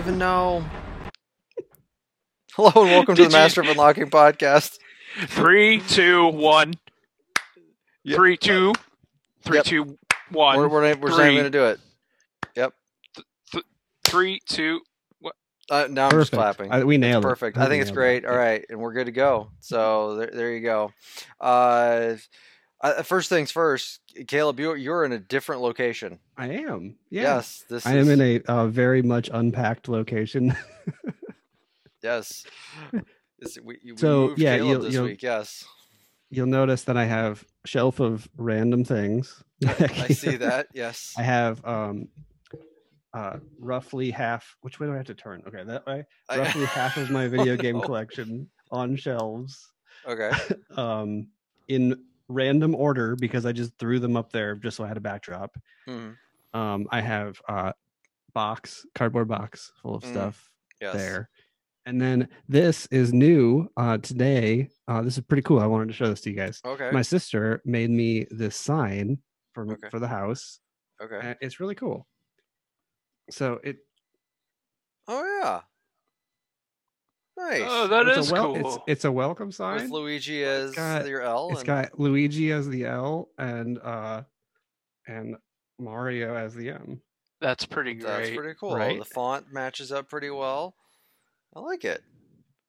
even know. Hello and welcome to the you- Master of Unlocking podcast. Three, two, one. Yep. Three, two, three, Yep. two, one. We're, we're, we're not three. even going to do it. Yep. Three, two. Uh, now I'm just clapping. I, we nailed Perfect. it. Perfect. I think it's great. it. All right, and we're good to go. So there, there you go. Uh, uh, first things first, Caleb, you're you're in a different location. I am. Yeah. Yes, this I is, am in a uh, very much unpacked location. yes. This- we, we So, moved yeah, Caleb you'll- this you'll- week. Yes, You'll notice that I have shelf of random things. I see that. Yes. I have um, uh, roughly half. Which way do I have to turn? Okay, that way. I- Roughly half of my video game no. collection on shelves, okay. um, in random order because I just threw them up there just so I had a backdrop. Mhm. Um, I have uh, box, cardboard box full of Mhm. stuff Yes. there. And then this is new uh, today. Uh, this is pretty cool. I wanted to show this to you guys. Okay. My sister made me this sign for Okay. for the house. okay. and it's really cool. So it Oh yeah. Nice. Oh, that it's is a wel- cool. It's it's a welcome With sign. Luigi as got- your L. It's and- got Luigi as the L and uh and Mario as the M. That's pretty great. That's pretty cool. right? The font matches up pretty well. I like it.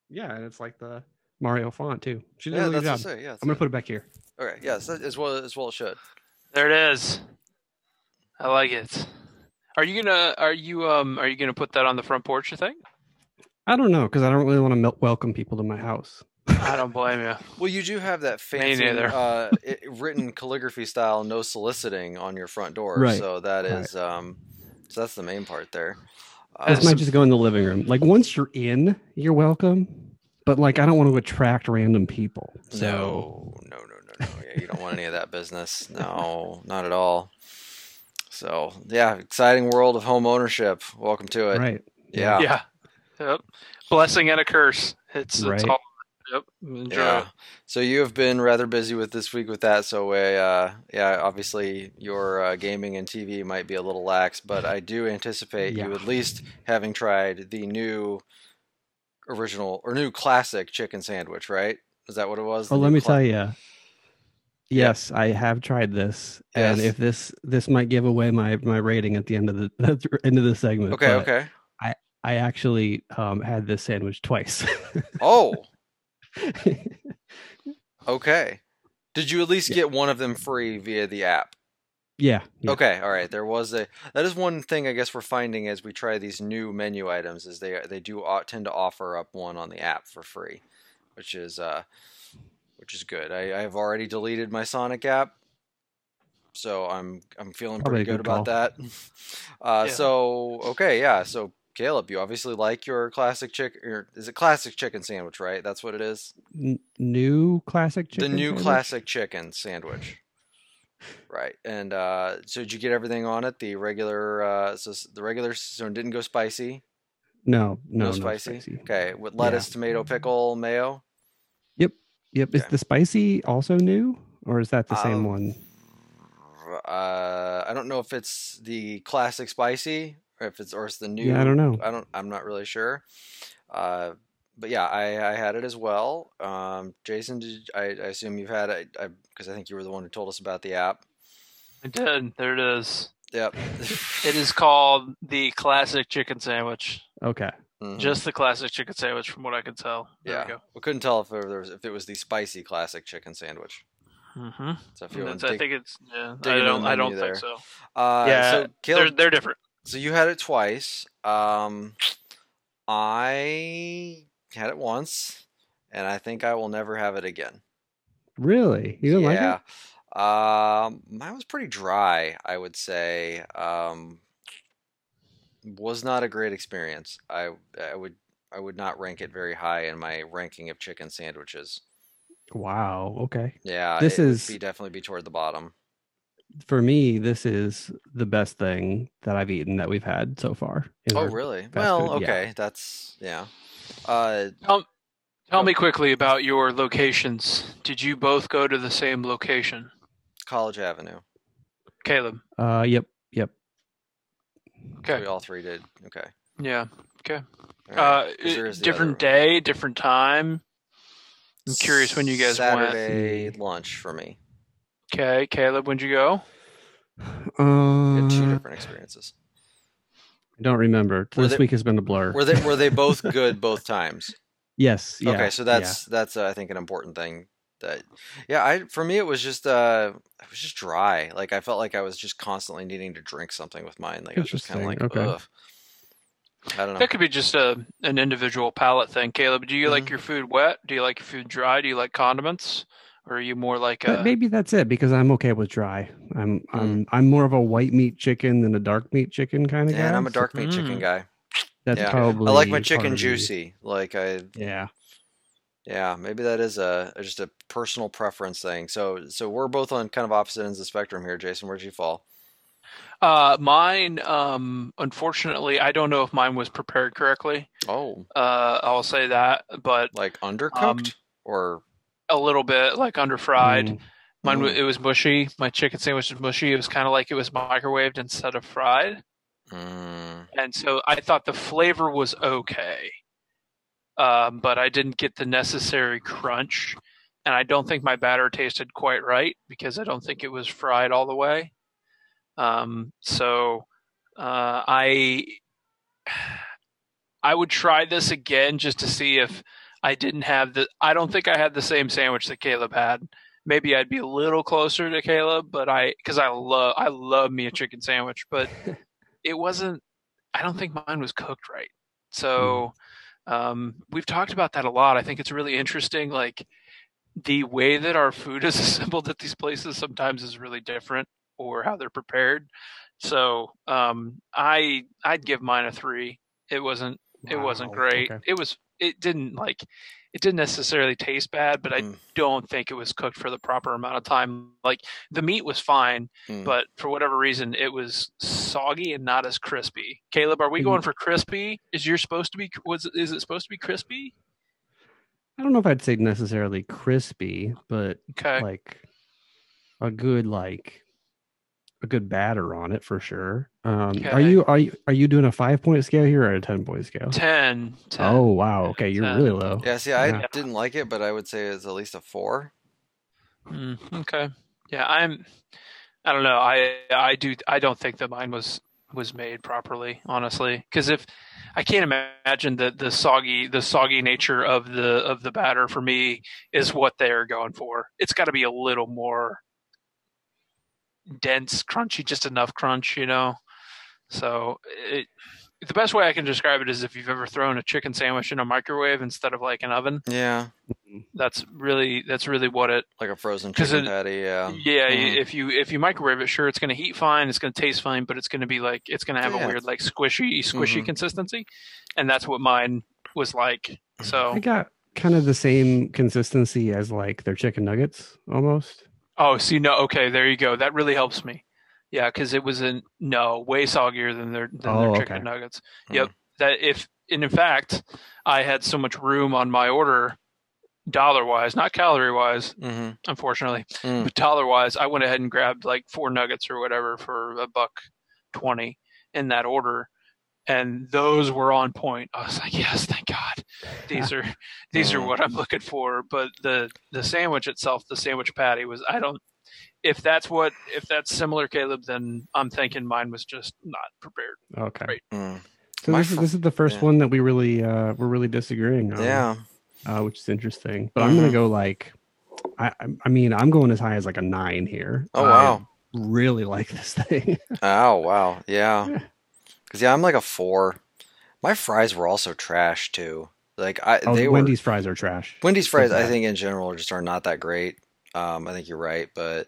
Yeah, and it's like the Mario font too. She did Yeah, a really that's good job. I say. Yeah, I'm gonna put it back here. Okay, yes, that- as well as well it should. There it is. I like it. Are you gonna? Are you um? Are you gonna put that on the front porch? You think? I don't know because I don't really want to welcome people to my house. I don't blame you. Well, you do have that fancy uh, i written calligraphy style, no soliciting on your front door. Right, So that is, right. um, so that's the main part there. This Um, might just go in the living room. Like once you're in, you're welcome. But like I don't want to attract random people. So no, no, no, no, no. Yeah, you don't want any of that business. No, not at all. So yeah, exciting world of home ownership. Welcome to it. right. Yeah. Yeah. Yep. Blessing and a curse. It's it's all. Yep. Enjoy Yeah. So you have been rather busy with this week with that. So uh, yeah, obviously your uh, gaming and TV might be a little lax, but I do anticipate you at least having tried the new original or new classic chicken sandwich, right? Is that what it was? Well, let me cla- tell you. Yes, I have tried this, and if this this might give away my my rating at the end of the the end of the segment. Okay, okay. I actually um, had this sandwich twice. Oh, okay. Did you at least Yeah. get one of them free via the app? yeah, yeah. Okay, all right. There was a that is one thing I guess we're finding as we try these new menu items is they they do au- tend to offer up one on the app for free, which is uh which is good. I I have already deleted my Sonic app. So I'm I'm feeling Probably pretty good good about that. Uh Yeah. so okay, yeah. So Caleb, you obviously like your classic chick or is it classic chicken sandwich, right? That's what it is. N- new classic chicken. the new sandwich? classic chicken sandwich. Right, and uh, so did you get everything on it? The regular, uh, so the regular, so it didn't go spicy. No, no, No, no spicy? spicy. Okay, with lettuce, tomato, pickle, mayo. Yep. Yep. Is the spicy also new, or is that the same Um, one? Uh, I don't know if it's the classic spicy if it's or it's the new. Yeah, I don't know. I don't. I'm not really sure. Uh, but yeah, I, I had it as well. Um, Jason, did I, I assume you've had it? I because I think you were the one who told us about the app. I did. There it is. Yep. It is called the classic chicken sandwich. Okay. Mhm. Just the classic chicken sandwich, from what I can tell. There yeah. we go. We couldn't tell if it was if it was the spicy classic chicken sandwich. Mm-hmm. So if you want I to dig, think it's. Yeah. I don't. I don't menu think so. uh, yeah. so they're they're different. So you had it twice. Um, I had it once, and I think I will never have it again. Really? You didn't like yeah. it? Um, mine was pretty dry, I would say. Um, was not a great experience. I I would I would not rank it very high in my ranking of chicken sandwiches. Wow. Okay. Yeah, This is- be definitely be toward the bottom. For me, this is the best thing that I've eaten that we've had so far. Oh, really? Well, food, yeah. okay, that's yeah. Uh, Tell, tell Oh. me quickly about your locations. Did you both go to the same location? College Avenue. Caleb. Uh, yep. Yep. Okay. We all three did. Okay. Yeah. Okay. All right, Uh, 'cause there is different day, different time. I'm curious when you guys went. Saturday lunch for me. Okay, Caleb, when'd you go? We had two Uh, different experiences. I don't remember. Were This they- week has been a blur. Were they were they both good both times? yes. Yeah, okay, so that's that's uh, I think an important thing. That yeah, I for me it was just uh it was just dry. Like I felt like I was just constantly needing to drink something with mine. Like I was just kind of like Interesting, okay. ugh. I don't know. That could be just a an individual palate thing. Caleb, do you like Mhm. your food wet? Do you like your food dry? Do you like condiments? Or are you more like a maybe that's it because I'm okay with dry. I'm Mm. I'm I'm more of a white meat chicken than a dark meat chicken kind of Yeah, guy. and I'm a so dark meat chicken Mm. guy. That's yeah. probably. I like my chicken juicy. Like I Yeah. Yeah, maybe that is a just a personal preference thing. So so we're both on kind of opposite ends of the spectrum here, Jason. Where'd you fall? uh mine um unfortunately I don't know if mine was prepared correctly. Oh, Uh I'll say that, but like undercooked Um, or a little bit like under fried. Mm, Mine Mm. it was mushy. My chicken sandwich was mushy. It was kind of like it was microwaved instead of fried. mm, and so I thought the flavor was okay, um, but I didn't get the necessary crunch, and I don't think my batter tasted quite right because I don't think it was fried all the way. Um, so uh, I I would try this again just to see if I didn't have the. I don't think I had the same sandwich that Caleb had. Maybe I'd be a little closer to Caleb, but I because I love I love me a chicken sandwich, but it wasn't. I don't think mine was cooked right. So um, we've talked about that a lot. I think it's really interesting. Like the way that our food is assembled at these places sometimes is really different, or how they're prepared. So um, I I'd give mine a three. It wasn't it wasn't great. okay. It was it didn't like it didn't necessarily taste bad, but I Mm. don't think it was cooked for the proper amount of time. Like the meat was fine, mm. but for whatever reason, it was soggy and not as crispy. Caleb, are we Mhm. going for crispy? Is yours supposed to be? Was is it supposed to be crispy? I don't know if I'd say necessarily crispy, but Okay. like a good like a good batter on it for sure. Um, Are you are you are you doing a five point scale here or a ten point scale? 10, 10. Oh wow, okay, you're Ten. really low. yeah, see, I Yeah. didn't like it, but I would say it's at least a four. Mm, okay. Yeah, I'm. I don't know. I I do. I don't think that mine was was made properly, honestly. Because if I can't imagine that the soggy the soggy nature of the of the batter for me is what they're going for. It's got to be a little more dense, crunchy, just enough crunch, you know. So it. The best way I can describe it is if you've ever thrown a chicken sandwich in a microwave instead of like an oven. Yeah, That's really that's really what it like a frozen chicken it- patty. Yeah, yeah, Mhm. if you if you microwave it, sure, it's going to heat fine, it's going to taste fine, but it's going to be like it's going to have Yeah. a weird like squishy squishy Mhm. consistency, and that's what mine was like. So, I got kind of the same consistency as like their chicken nuggets almost. Oh, see, no, okay, there you go. That really helps me. Yeah, because it was in no way soggier than their than Oh, their chicken okay. nuggets. Mhm. Yep. That if and in fact, I had so much room on my order, dollar wise, not calorie wise, hmm unfortunately. Mm. But dollar wise, I went ahead and grabbed like four nuggets or whatever for a buck twenty in that order, and those were on point. I was like, yes, thank God, these are these are what I'm looking for. But the the sandwich itself, the sandwich patty was I don't. If that's what, if that's similar, Caleb, then I'm thinking mine was just not prepared. Okay. Right. Mm. So My this is fr- this is the first yeah. one that we really uh we're really disagreeing on. Yeah, Uh, which is interesting. But I'm gonna Mhm. go like I I- I mean I'm going as high as like a nine here. Oh, I wow. really like this thing. Oh wow, yeah. Because yeah, I'm like a four. My fries were also trash too. Like I, oh, they the were Wendy's fries are trash. Wendy's fries. I think in general just are not that great. Um, I think you're right, but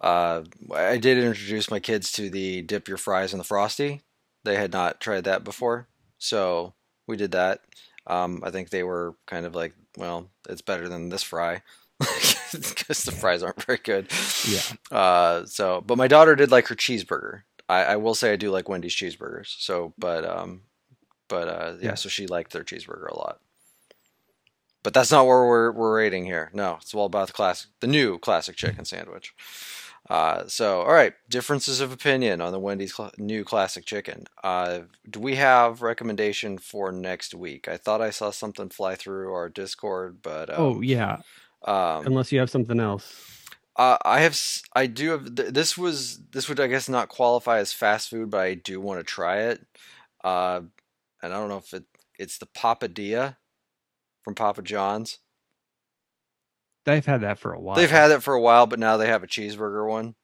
uh, I did introduce my kids to the dip your fries in the frosty. They had not tried that before, so we did that. Um, I think they were kind of like, well, it's better than this fry because the fries aren't very good. Yeah. Uh, so, but my daughter did like her cheeseburger. I, I will say I do like Wendy's cheeseburgers. So, but um, but uh, yeah, Yeah. so she liked their cheeseburger a lot. But that's not where we're we're rating here. No, it's all about the classic, the new classic chicken sandwich. Uh, so, all right, differences of opinion on the Wendy's cl- new classic chicken. Uh, do we have recommendation for next week? I thought I saw something fly through our Discord, but um, oh yeah, um, unless you have something else. Uh, I have, I do have. This was, this would, I guess, not qualify as fast food, but I do want to try it. Uh, and I don't know if it, it's the Papadilla from Papa John's. They've had that for a while. They've had it for a while, but now they have a cheeseburger one.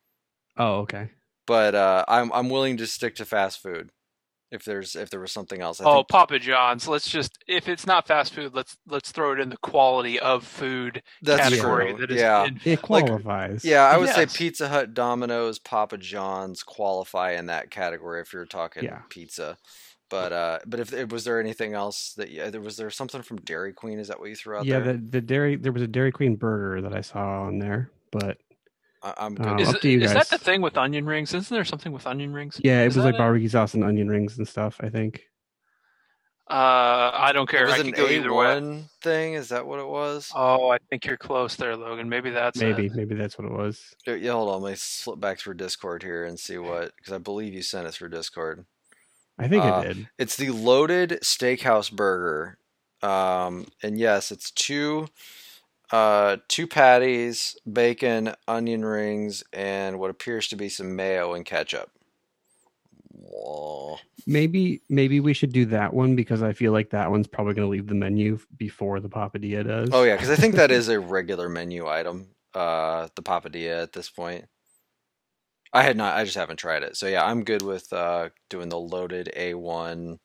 Oh, okay. But uh, I'm I'm willing to stick to fast food if there's if there was something else. I oh, think, Papa John's. Let's just if it's not fast food, let's let's throw it in the quality of food that's category true. that is yeah, in It Like- qualifies. yeah. I would say Pizza Hut, Domino's, Papa John's qualify in that category if you're talking Yeah. pizza. But uh, but if was there anything else that yeah, there was there something from Dairy Queen? Is that what you threw out yeah. there? The the dairy there was a Dairy Queen burger that I saw on there, but I, I'm good. Um, Is, up to you is that the thing with onion rings? Isn't there something with onion rings? yeah, it Is was that like barbecue sauce and onion rings and stuff. I think. Uh, I don't care. was I an go either way. A1 thing? Is that what it was? Oh, I think you're close there, Logan. Maybe that's it. Maybe maybe that's what it was. Yeah, yeah, hold on. Let me slip back through Discord here and see what because I believe you sent it through Discord. I think Uh, it did. It's the loaded steakhouse burger. Um, and yes, it's two uh two patties, bacon, onion rings, and what appears to be some mayo and ketchup. Whoa. Maybe maybe we should do that one because I feel like that one's probably going to leave the menu before the papadilla does. Oh yeah, because I think that is a regular menu item. Uh, the papadilla at this point. I had not. I just haven't tried it. So yeah, I'm good with uh doing the loaded A1.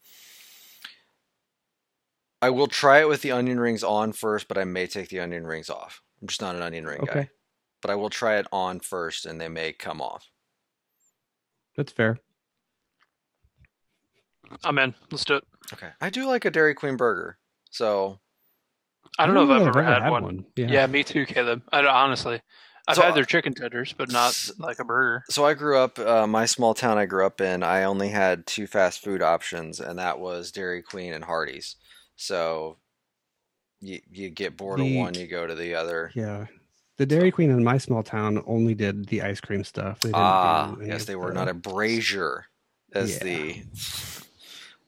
I will try it with the onion rings on first, but I may take the onion rings off. I'm just not an onion ring guy. But I will try it on first, and they may come off. that's fair. I'm in. Let's do it. Okay. I do like a Dairy Queen burger. So I don't know if I've ever I've had one. Yeah. Yeah. me too, Caleb. I don't- honestly, I've So, had their chicken tenders, but not like a burger. So I grew up, uh, my small town I grew up in, I only had two fast food options, and that was Dairy Queen and Hardee's. So you you get bored The- of one, you go to the other. Yeah. The Dairy Queen in my small town only did the ice cream stuff. They Ah, do any yes, they were the- not a brazier as Yeah. the.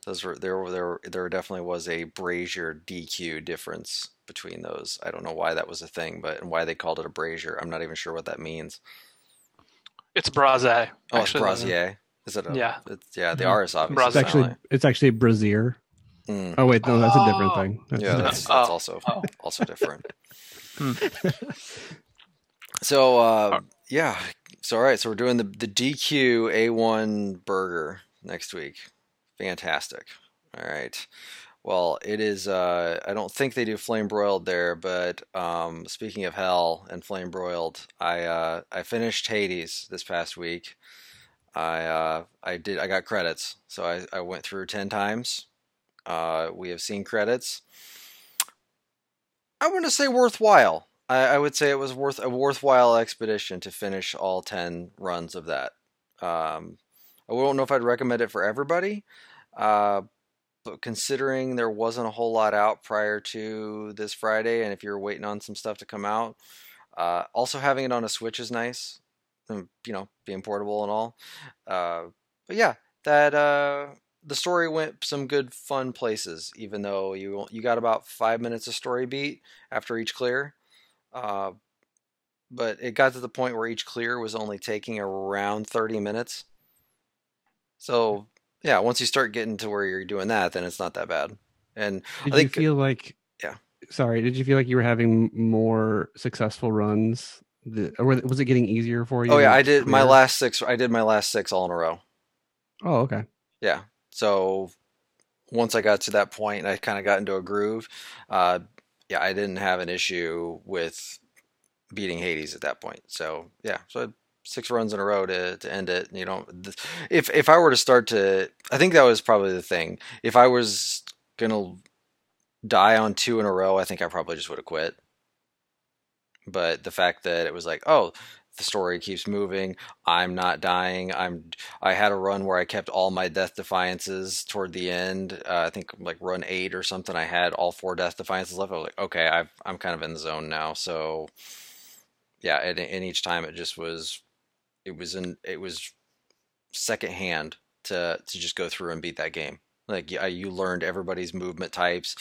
Those were there. Were there there definitely was a brazier DQ difference between those. I don't know why that was a thing, but and why they called it a brazier. I'm not even sure what that means. It's braise. Oh, actually, it's brazier. Is it? A, Yeah. It's, yeah. They Mhm. are. It's obviously. It's actually it's actually brazier. Mm. Oh wait, no, that's a different Oh. thing. That's Yeah, different. that's, that's Oh. also Oh. also different. Hmm. so uh, yeah, so all right, so we're doing the the DQ A1 burger next week. Fantastic. All right. Well, it is. Uh, I don't think they do flame broiled there, but um, speaking of hell and flame broiled, I uh, I finished Hades this past week. I uh, I did. I got credits, so I, I went through ten times. Uh, we have seen credits. I want to say worthwhile. I, I would say it was worth a worthwhile expedition to finish all ten runs of that. Um, I don't know if I'd recommend it for everybody, uh, but considering there wasn't a whole lot out prior to this Friday, and if you're waiting on some stuff to come out, uh, also having it on a Switch is nice. You know, being portable and all. Uh, but yeah, that uh, the story went some good fun places. Even though you you got about five minutes of story beat after each clear, uh, but it got to the point where each clear was only taking around thirty minutes. So yeah, once you start getting to where you're doing that, then it's not that bad. And Did I think- you feel like? Yeah. Sorry. Did you feel like you were having more successful runs? The, or was it getting easier for you? oh yeah, I did my last six. I did my last six all in a row. Oh okay. Yeah. So once I got to that point and I kind of got into a groove, uh, yeah, I didn't have an issue with beating Hades at that point. So yeah, so six runs in a row to, to end it. You know, if if I were to start to, I think that was probably the thing. If I was gonna die on two in a row, I think I probably just would have quit. But the fact that it was like, oh, the story keeps moving. I'm not dying. I'm. I had a run where I kept all my death defiances toward the end. Uh, I think like run eight or something. I had all four death defiances left. I was like, okay, I've, I'm kind of in the zone now. So yeah, and, and each time it just was it was in it was secondhand to to just go through and beat that game. Like you learned everybody's movement types.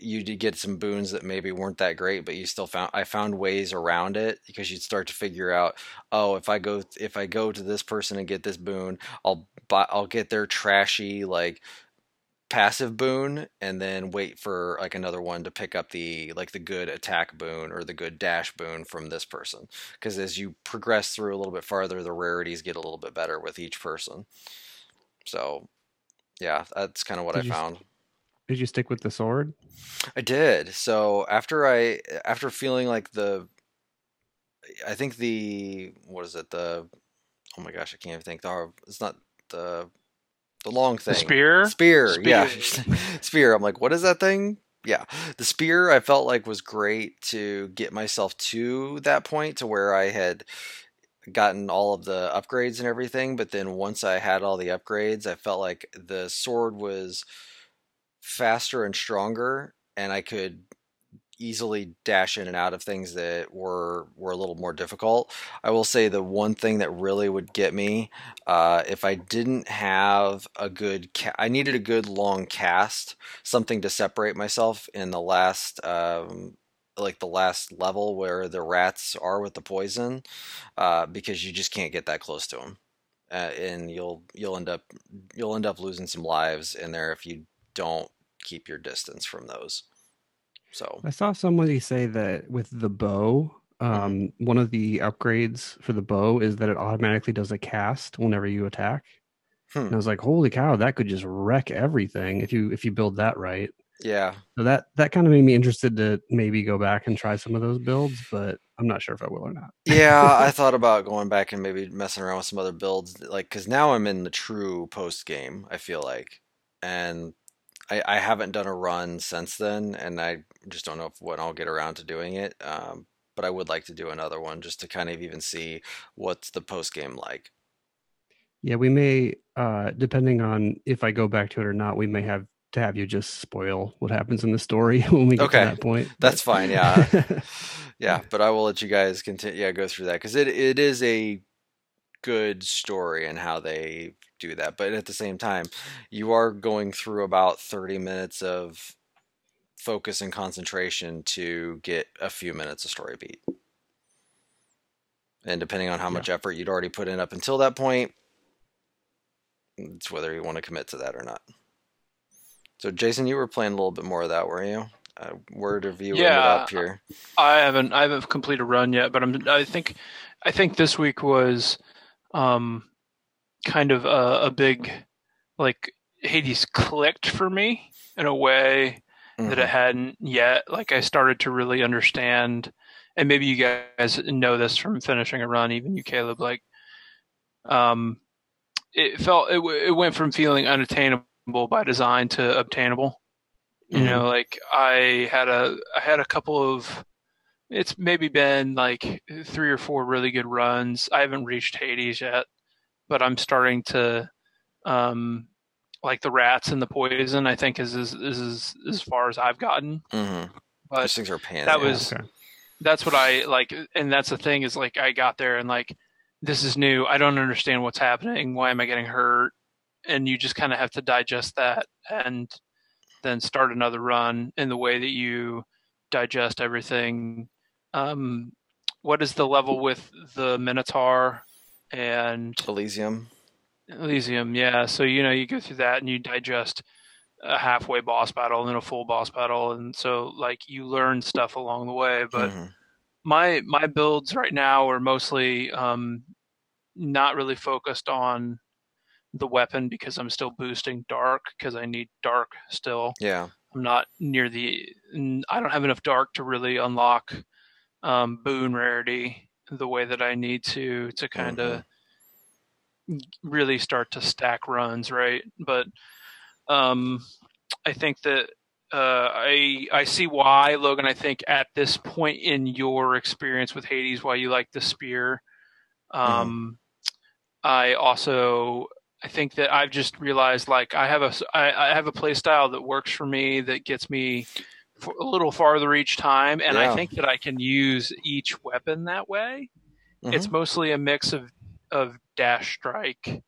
You did get some boons that maybe weren't that great, but you still found I found ways around it because you'd start to figure out, oh, if I go if I go to this person and get this boon, I'll buy I'll get their trashy like passive boon and then wait for like another one to pick up the like the good attack boon or the good dash boon from this person because as you progress through a little bit farther the rarities get a little bit better with each person so yeah that's kind of what Did i you found Did you stick with the sword? I did. So after I after feeling like the I think the what is it? The oh my gosh, I can't even think. The it's not the the long thing. The spear? Spear, Spear. yeah. spear. I'm like, what is that thing? Yeah. The spear I felt like was great to get myself to that point to where I had gotten all of the upgrades and everything, but then once I had all the upgrades, I felt like the sword was faster and stronger and I could easily dash in and out of things that were were a little more difficult. I will say the one thing that really would get me uh, if I didn't have a good ca- I needed a good long cast, something to separate myself in the last um, like the last level where the rats are with the poison uh, because you just can't get that close to them. Uh, and you'll you'll end up you'll end up losing some lives in there if you don't keep your distance from those. So I saw somebody say that with the bow, um, one of the upgrades for the bow is that it automatically does a cast whenever you attack. Hmm. And I was like, holy cow, that could just wreck everything if you if you build that right. Yeah, So that that kind of made me interested to maybe go back and try some of those builds, but I'm not sure if I will or not. yeah, I thought about going back and maybe messing around with some other builds, like because now I'm in the true post game. I feel like, and I, I haven't done a run since then, and I just don't know if when I'll get around to doing it. Um, but I would like to do another one just to kind of even see what's the post game like. Yeah, we may, uh, depending on if I go back to it or not, we may have to have you just spoil what happens in the story when we get Okay, to that point. That's fine. Yeah, yeah. But I will let you guys continue. Yeah, go through that because it it is a good story and how they do that. But at the same time, you are going through about thirty minutes of focus and concentration to get a few minutes of story beat. And depending on how Yeah. much effort you'd already put in up until that point, it's whether you want to commit to that or not. So, Jason, you were playing a little bit more of that, were you? Uh, word of you ended Yeah. up here. I haven't I haven't completed a run yet, but I'm I think I think this week was um kind of a, a big like Hades clicked for me in a way that Mhm. it hadn't yet. Like I started to really understand, and maybe you guys know this from finishing a run, even you, Caleb. Like, um, it felt it, w- it went from feeling unattainable by design to obtainable. You Mhm. know, like I had a I had a couple of. It's maybe been like three or four really good runs. I haven't reached Hades yet, but I'm starting to, um, like the rats and the poison. I think is is is, is as far as I've gotten. Mhm. But Those things are pain. that in was- Okay. that's what I like, and that's the thing is like I got there and like this is new. I don't understand what's happening. Why am I getting hurt? And you just kind of have to digest that and then start another run in the way that you digest everything. Um, what is the level with the Minotaur and Elysium. Elysium? Yeah, so you know you go through that and you digest a halfway boss battle and then a full boss battle, and so like you learn stuff along the way, but Mhm. my my builds right now are mostly um, not really focused on the weapon because I'm still boosting dark because I need dark still. yeah, I'm not near the I don't have enough dark to really unlock um, boon rarity the way that I need to to kind of really start to stack runs right. But um, I think that uh, I I see why Logan. I think at this point in your experience with Hades, why you like the spear. Um, I also I think that I've just realized like I have a I, I have a play style that works for me that gets me f- a little farther each time, and Yeah. I think that I can use each weapon that way. Mhm. it's mostly a mix of of dash strike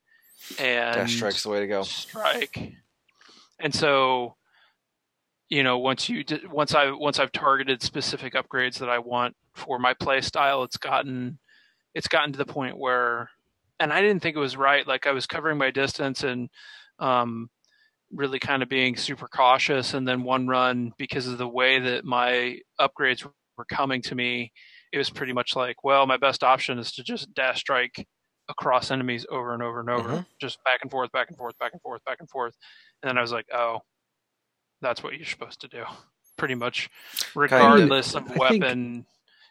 and Dash strike's the way to go. strike. And so, you know, once you once I once I've targeted specific upgrades that I want for my play style, it's gotten it's gotten to the point where, and I didn't think it was right. Like I was covering my distance and um, really kind of being super cautious, and then one run because of the way that my upgrades were coming to me, it was pretty much like, well, my best option is to just dash strike across enemies over and over and over, Mhm. just back and forth, back and forth, back and forth, back and forth. And then I was like, oh, that's what you're supposed to do. Pretty much, regardless of I think- weapon.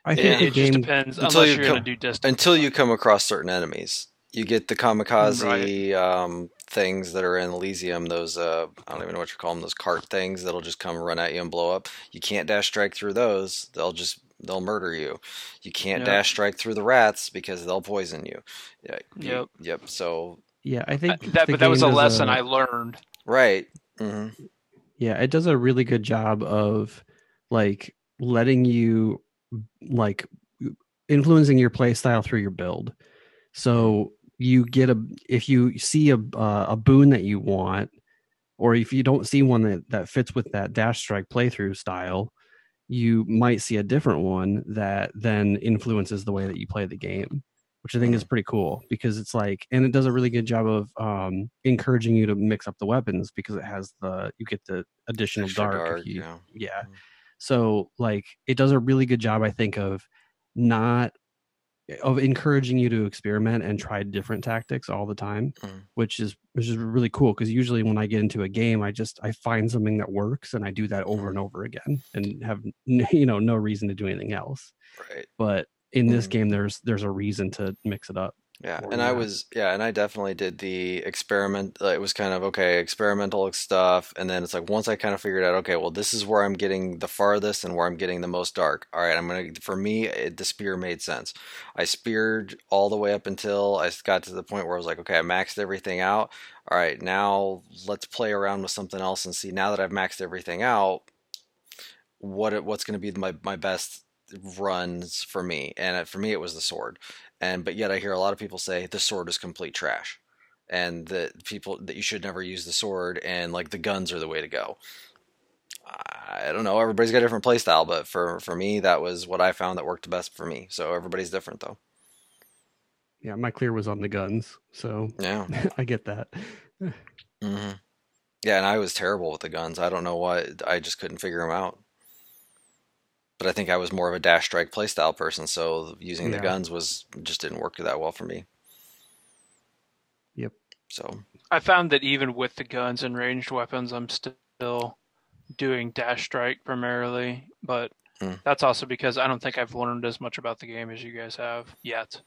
I think it the just depends, Until unless you you're going to do distance. Until you come across certain enemies, you get the kamikaze um, things that are in Elysium. Those uh, I don't even know what you call them. Those cart things that'll just come run at you and blow up. You can't dash strike through those. They'll just they'll murder you. You can't Yep. dash strike through the rats because they'll poison you. Yeah, you- Yep. Yep. So yeah, I I- think that, but that was a lesson I learned. right. hmm Yeah, it does a really good job of like letting you like influencing your play style through your build. So you get a if you see a uh, a boon that you want, or if you don't see one that that fits with that dash strike playthrough style, you might see a different one that then influences the way that you play the game, which I think is pretty cool because it's like, and it does a really good job of um, encouraging you to mix up the weapons because it has the you get the additional Extra dark, dark, you, yeah. yeah. Mhm. So like it does a really good job, I think, of not of encouraging you to experiment and try different tactics all the time, Mhm. which is which is really cool because usually when I get into a game, I just I find something that works and I do that over Mhm. and over again and have you know no reason to do anything else. Right. But in this Mhm. game, there's there's a reason to mix it up. Yeah, and I was yeah, and I definitely did the experiment. uh, It was kind of okay, experimental stuff, and then it's like once I kind of figured out, okay, well, this is where I'm getting the farthest and where I'm getting the most dark. All right, I'm gonna. For me, it, the spear made sense. I speared all the way up until I got to the point where I was like, okay, I maxed everything out. All right, now let's play around with something else and see. Now that I've maxed everything out, what what's going to be my my best runs for me? And for me, it was the sword and but yet I hear a lot of people say the sword is complete trash, and that people that you should never use the sword, and like the guns are the way to go. I don't know. Everybody's got a different play style, but for for me, that was what I found that worked the best for me. So everybody's different, though. Yeah, my clear was on the guns, so Yeah. I get that. hmm Yeah, and I was terrible with the guns. I don't know why. I just couldn't figure them out. But I think I was more of a dash strike playstyle person, so using the guns was just didn't work that well for me. Yep. So I found that even with the guns and ranged weapons, I'm still doing dash strike primarily, but Hmm. that's also because I don't think I've learned as much about the game as you guys have yet.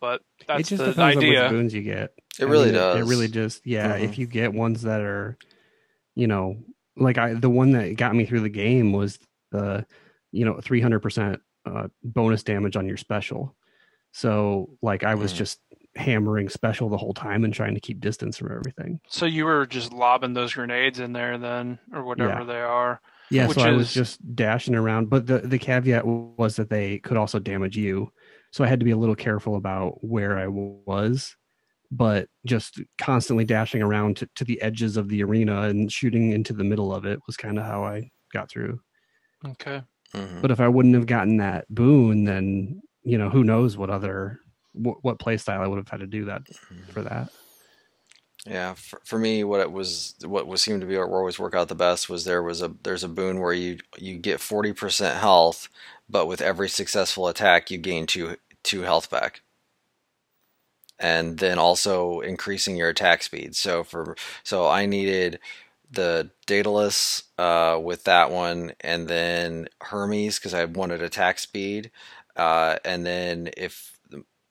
But that's it just the depends on idea. which boons you get. it I really mean, does. It, really just yeah. Mhm. If you get ones that are, you know, like I the one that got me through the game was the, you know, three hundred percent uh, bonus damage on your special. So like I was Mhm. just hammering special the whole time and trying to keep distance from everything. So you were just lobbing those grenades in there then, or whatever Yeah. they are. Yeah, Which so I was just dashing around, but the the caveat was that they could also damage you, so I had to be a little careful about where I was. But just constantly dashing around to, to the edges of the arena and shooting into the middle of it was kind of how I got through. Okay. Mhm. But if I wouldn't have gotten that boon, then you know who knows what other what, what play style I would have had to do that for that. Yeah, for, for me, what it was, what was seemed to be what always work out the best was there was a there's a boon where you you get forty percent health, but with every successful attack you gain two two health back, and then also increasing your attack speed. So for so I needed the Daedalus uh, with that one, and then Hermes because I wanted attack speed, uh, and then if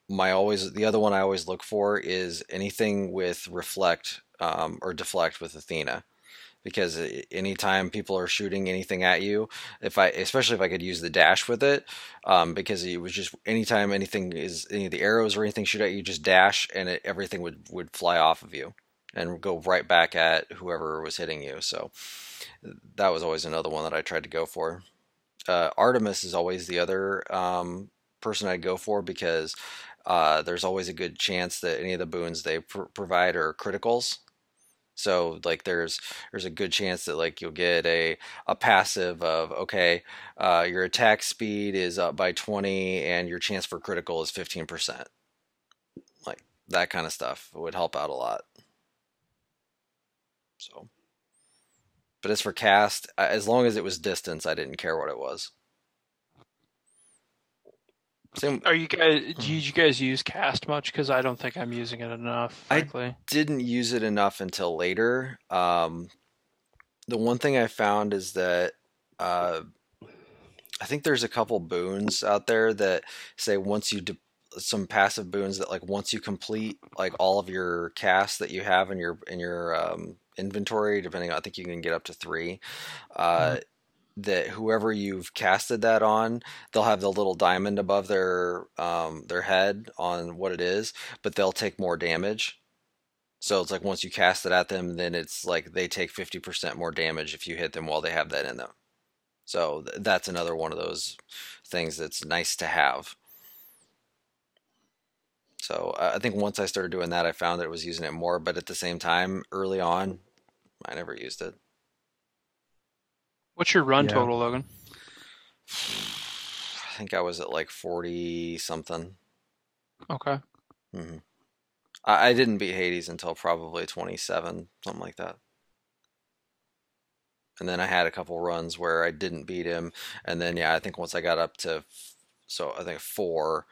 my always the other one I always look for is anything with reflect um, or deflect with Athena, because anytime people are shooting anything at you, if I especially if I could use the dash with it, um, because it was just anytime anything is any of the arrows or anything shoot at you, just dash and it, everything would would fly off of you and go right back at whoever was hitting you. So that was always another one that I tried to go for. Uh, Artemis is always the other um, person I'd go for because uh, there's always a good chance that any of the boons they pr- provide are criticals. So like there's there's a good chance that like you'll get a a passive of okay, uh, your attack speed is up by 20 and your chance for critical is 15%. Like that kind of stuff would help out a lot. So but as for cast, as long as it was distance, I didn't care what it was. Same. Are you guys? Do you guys use cast much? Because I don't think I'm using it enough. Frankly. I didn't use it enough until later. Um, the one thing I found is that uh, I think there's a couple boons out there that say once you de- some passive boons that like once you complete like all of your casts that you have in your in your um, inventory, depending on I think you can get up to three. Uh, mm-hmm that whoever you've casted that on, they'll have the little diamond above their um, their head on what it is, but they'll take more damage. So it's like once you cast it at them, then it's like they take fifty percent more damage if you hit them while they have that in them. So th- that's another one of those things that's nice to have. So I think once I started doing that, I found that it was using it more. But at the same time, early on, I never used it. What's your run yeah. total, Logan? I think I was at like forty something. Okay. Mm-hmm. I, I didn't beat Hades until probably twenty seven, something like that. And then I had a couple runs where I didn't beat him, and then yeah, I think once I got up to, so I think four,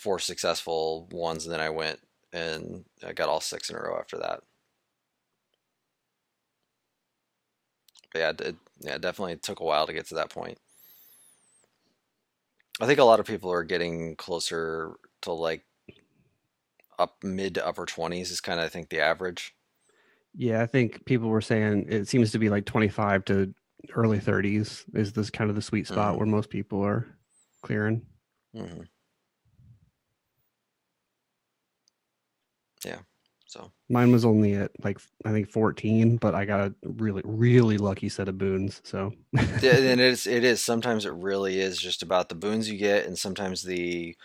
four successful ones, and then I went and I got all six in a row after that. But yeah, it, yeah, it definitely took a while to get to that point. I think a lot of people are getting closer to like up mid to upper 20s is kind of I think the average. Yeah, I think people were saying it seems to be like 25 to early 30s is this kind of the sweet spot mm-hmm. where most people are clearing. Mm-hmm. Yeah. So mine was only at like I think 14, but I got a really really lucky set of boons. So yeah, and it is it is sometimes it really is just about the boons you get, and sometimes the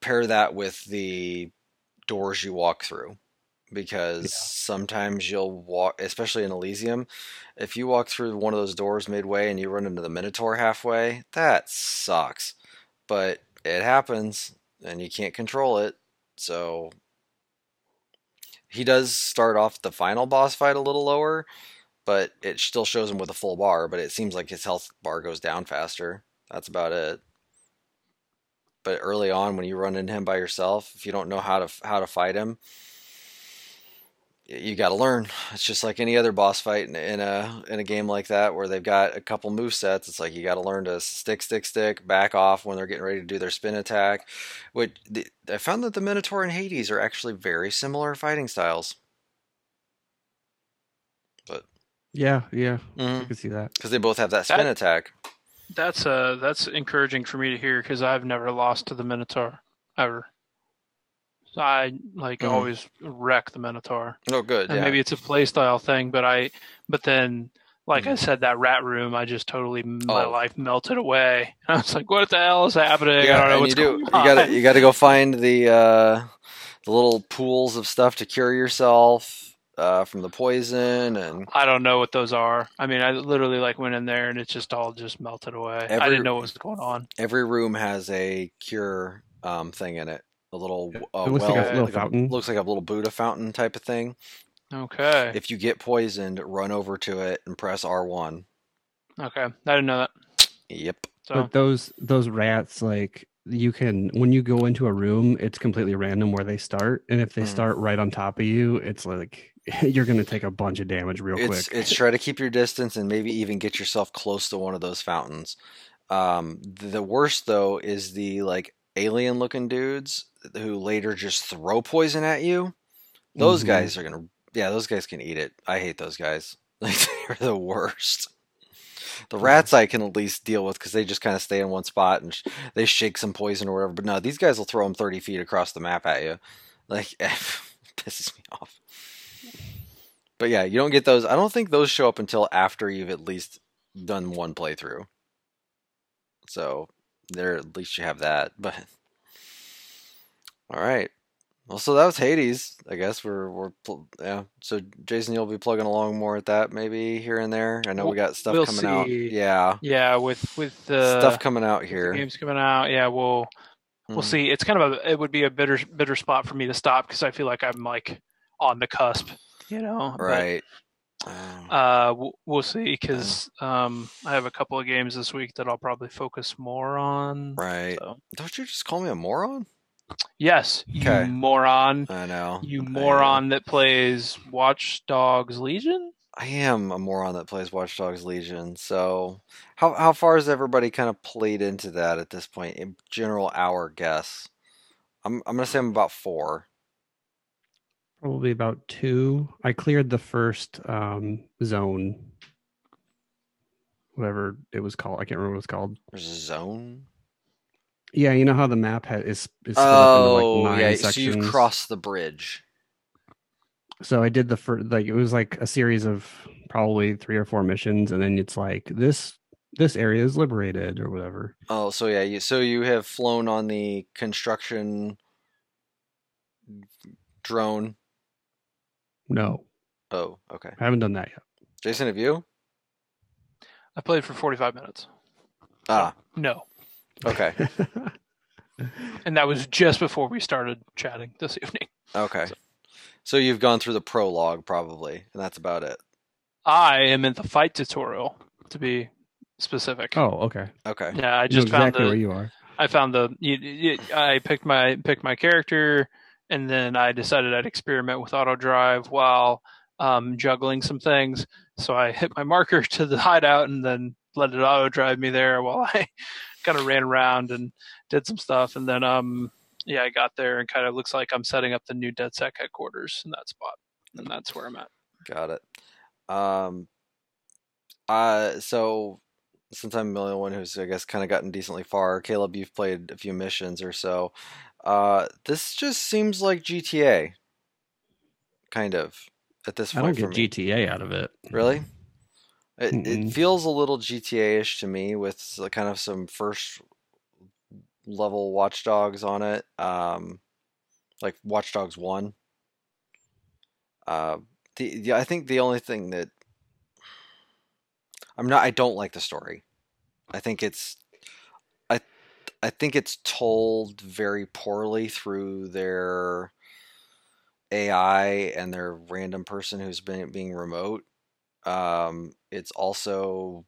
pair that with the doors you walk through because yeah. sometimes you'll walk especially in elysium if you walk through one of those doors midway and you run into the minotaur halfway that sucks but it happens and you can't control it so he does start off the final boss fight a little lower, but it still shows him with a full bar. But it seems like his health bar goes down faster. That's about it. But early on, when you run into him by yourself, if you don't know how to how to fight him, you got to learn. It's just like any other boss fight in, in, a in a game like that where they've got a couple move sets. It's like you got to learn to stick, stick, stick, back off when they're getting ready to do their spin attack. Which the, I found that the Minotaur and Hades are actually very similar fighting styles. But yeah, yeah, mm-hmm. I can see that because they both have that spin that, attack. That's uh that's encouraging for me to hear because I've never lost to the Minotaur ever. I like mm. always wreck the Minotaur. Oh, good. And yeah. maybe it's a playstyle thing, but I, but then, like mm. I said, that rat room, I just totally my oh. life melted away. I was like, "What the hell is happening? Yeah, I don't know what's you do, going on." You got you got to go find the uh, the little pools of stuff to cure yourself. Uh, from the poison and I don't know what those are. I mean, I literally like went in there and it just all just melted away. Every, I didn't know what was going on. Every room has a cure um, thing in it a little uh, it looks well, like a little like fountain. A, looks like a little Buddha fountain type of thing. Okay. If you get poisoned, run over to it and press R one. Okay, I didn't know that. Yep. So. But those those rats, like you can when you go into a room, it's completely random where they start, and if they mm. start right on top of you, it's like you're going to take a bunch of damage real it's, quick. It's try to keep your distance and maybe even get yourself close to one of those fountains. Um, the worst though is the like alien looking dudes who later just throw poison at you. Those mm-hmm. guys are gonna, yeah, those guys can eat it. I hate those guys. Like they're the worst. The rats I can at least deal with because they just kind of stay in one spot and sh- they shake some poison or whatever. But no, these guys will throw them thirty feet across the map at you. Like pisses me off. But yeah, you don't get those. I don't think those show up until after you've at least done one playthrough. So there at least you have that. But all right. Well, so that was Hades. I guess we're we're yeah. So Jason, you'll be plugging along more at that maybe here and there. I know we got stuff we'll coming out. Yeah, Yeah, with with the stuff coming out here. games coming out. Yeah, we'll we'll Mhm. see. It's kind of a it would be a bitter bitter spot for me to stop because I feel like I'm like on the cusp, you know. Right. Um, uh, we'll, we'll see because um, I have a couple of games this week that I'll probably focus more on. right. So. Don't you just call me a moron? Yes, Okay. you moron. I know. You I know. moron that plays Watch Dogs Legion. I am a moron that plays Watch Dogs Legion. So, how how far has everybody kind of played into that at this point? In general hour guess. I'm I'm gonna say I'm about four. Probably about two. I cleared the first um, zone, whatever it was called. I can't remember what it's called. There's a zone. Yeah, you know how the map ha- is, is split Oh up into like nine yeah, sections. so you've crossed the bridge. So I did the first, like it was like a series of probably three or four missions, and then it's like this this area is liberated or whatever. Oh, so yeah, you so you have flown on the construction drone. No, Oh, okay. I haven't done that yet. Jason, have you? I played for 45 minutes. Ah, No, okay, and that was just before we started chatting this evening. okay. So you've gone through the prologue probably, and that's about it. I am in the fight tutorial to be specific. oh, okay. Okay. Yeah, I I just found exactly the where you are. I found the you, you, I picked my picked my character, and then I decided I'd experiment with auto drive while um, juggling some things. So I hit my marker to the hideout, and then let it auto drive me there while I kind of ran around and did some stuff, and then um yeah I got there and kind of looks like I'm setting up the new DedSec headquarters in that spot, and that's where I'm at. Got it. Um, uh, so since I'm the only one who's, I guess, kind of gotten decently far, Caleb, you've played a few missions or so. Uh, this just seems like GTA, kind of, at this point. I don't point get. GTA out of it. Really? It, it feels a little GTA-ish to me with kind of some first level watchdogs on it. Um, like Watchdogs 1. Uh, the, the I think the only thing that I'm not I don't like the story. I think it's I I think it's told very poorly through their AI and their random person who's been being remote. Um, it's also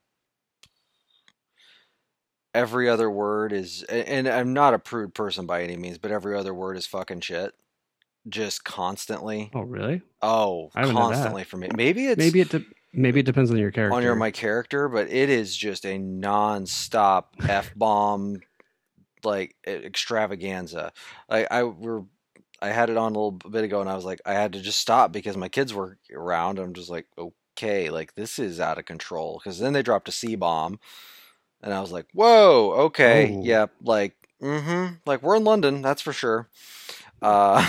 every other word is, and I'm not a prude person by any means, but every other word is fucking shit, just constantly. Oh, really? Oh, I haven't had that. constantly for me. Maybe it's maybe it de- maybe it depends on your character. on your my character, but it is just a non-stop f bomb like extravaganza. Like I were I had it on a little bit ago, and I was like, I had to just stop because my kids were around. I'm just like, okay, like this is out of control. Because then they dropped a C bomb, and I was like, whoa, okay, Oh. yeah, like, mm-hmm, like we're in London, that's for sure. Uh,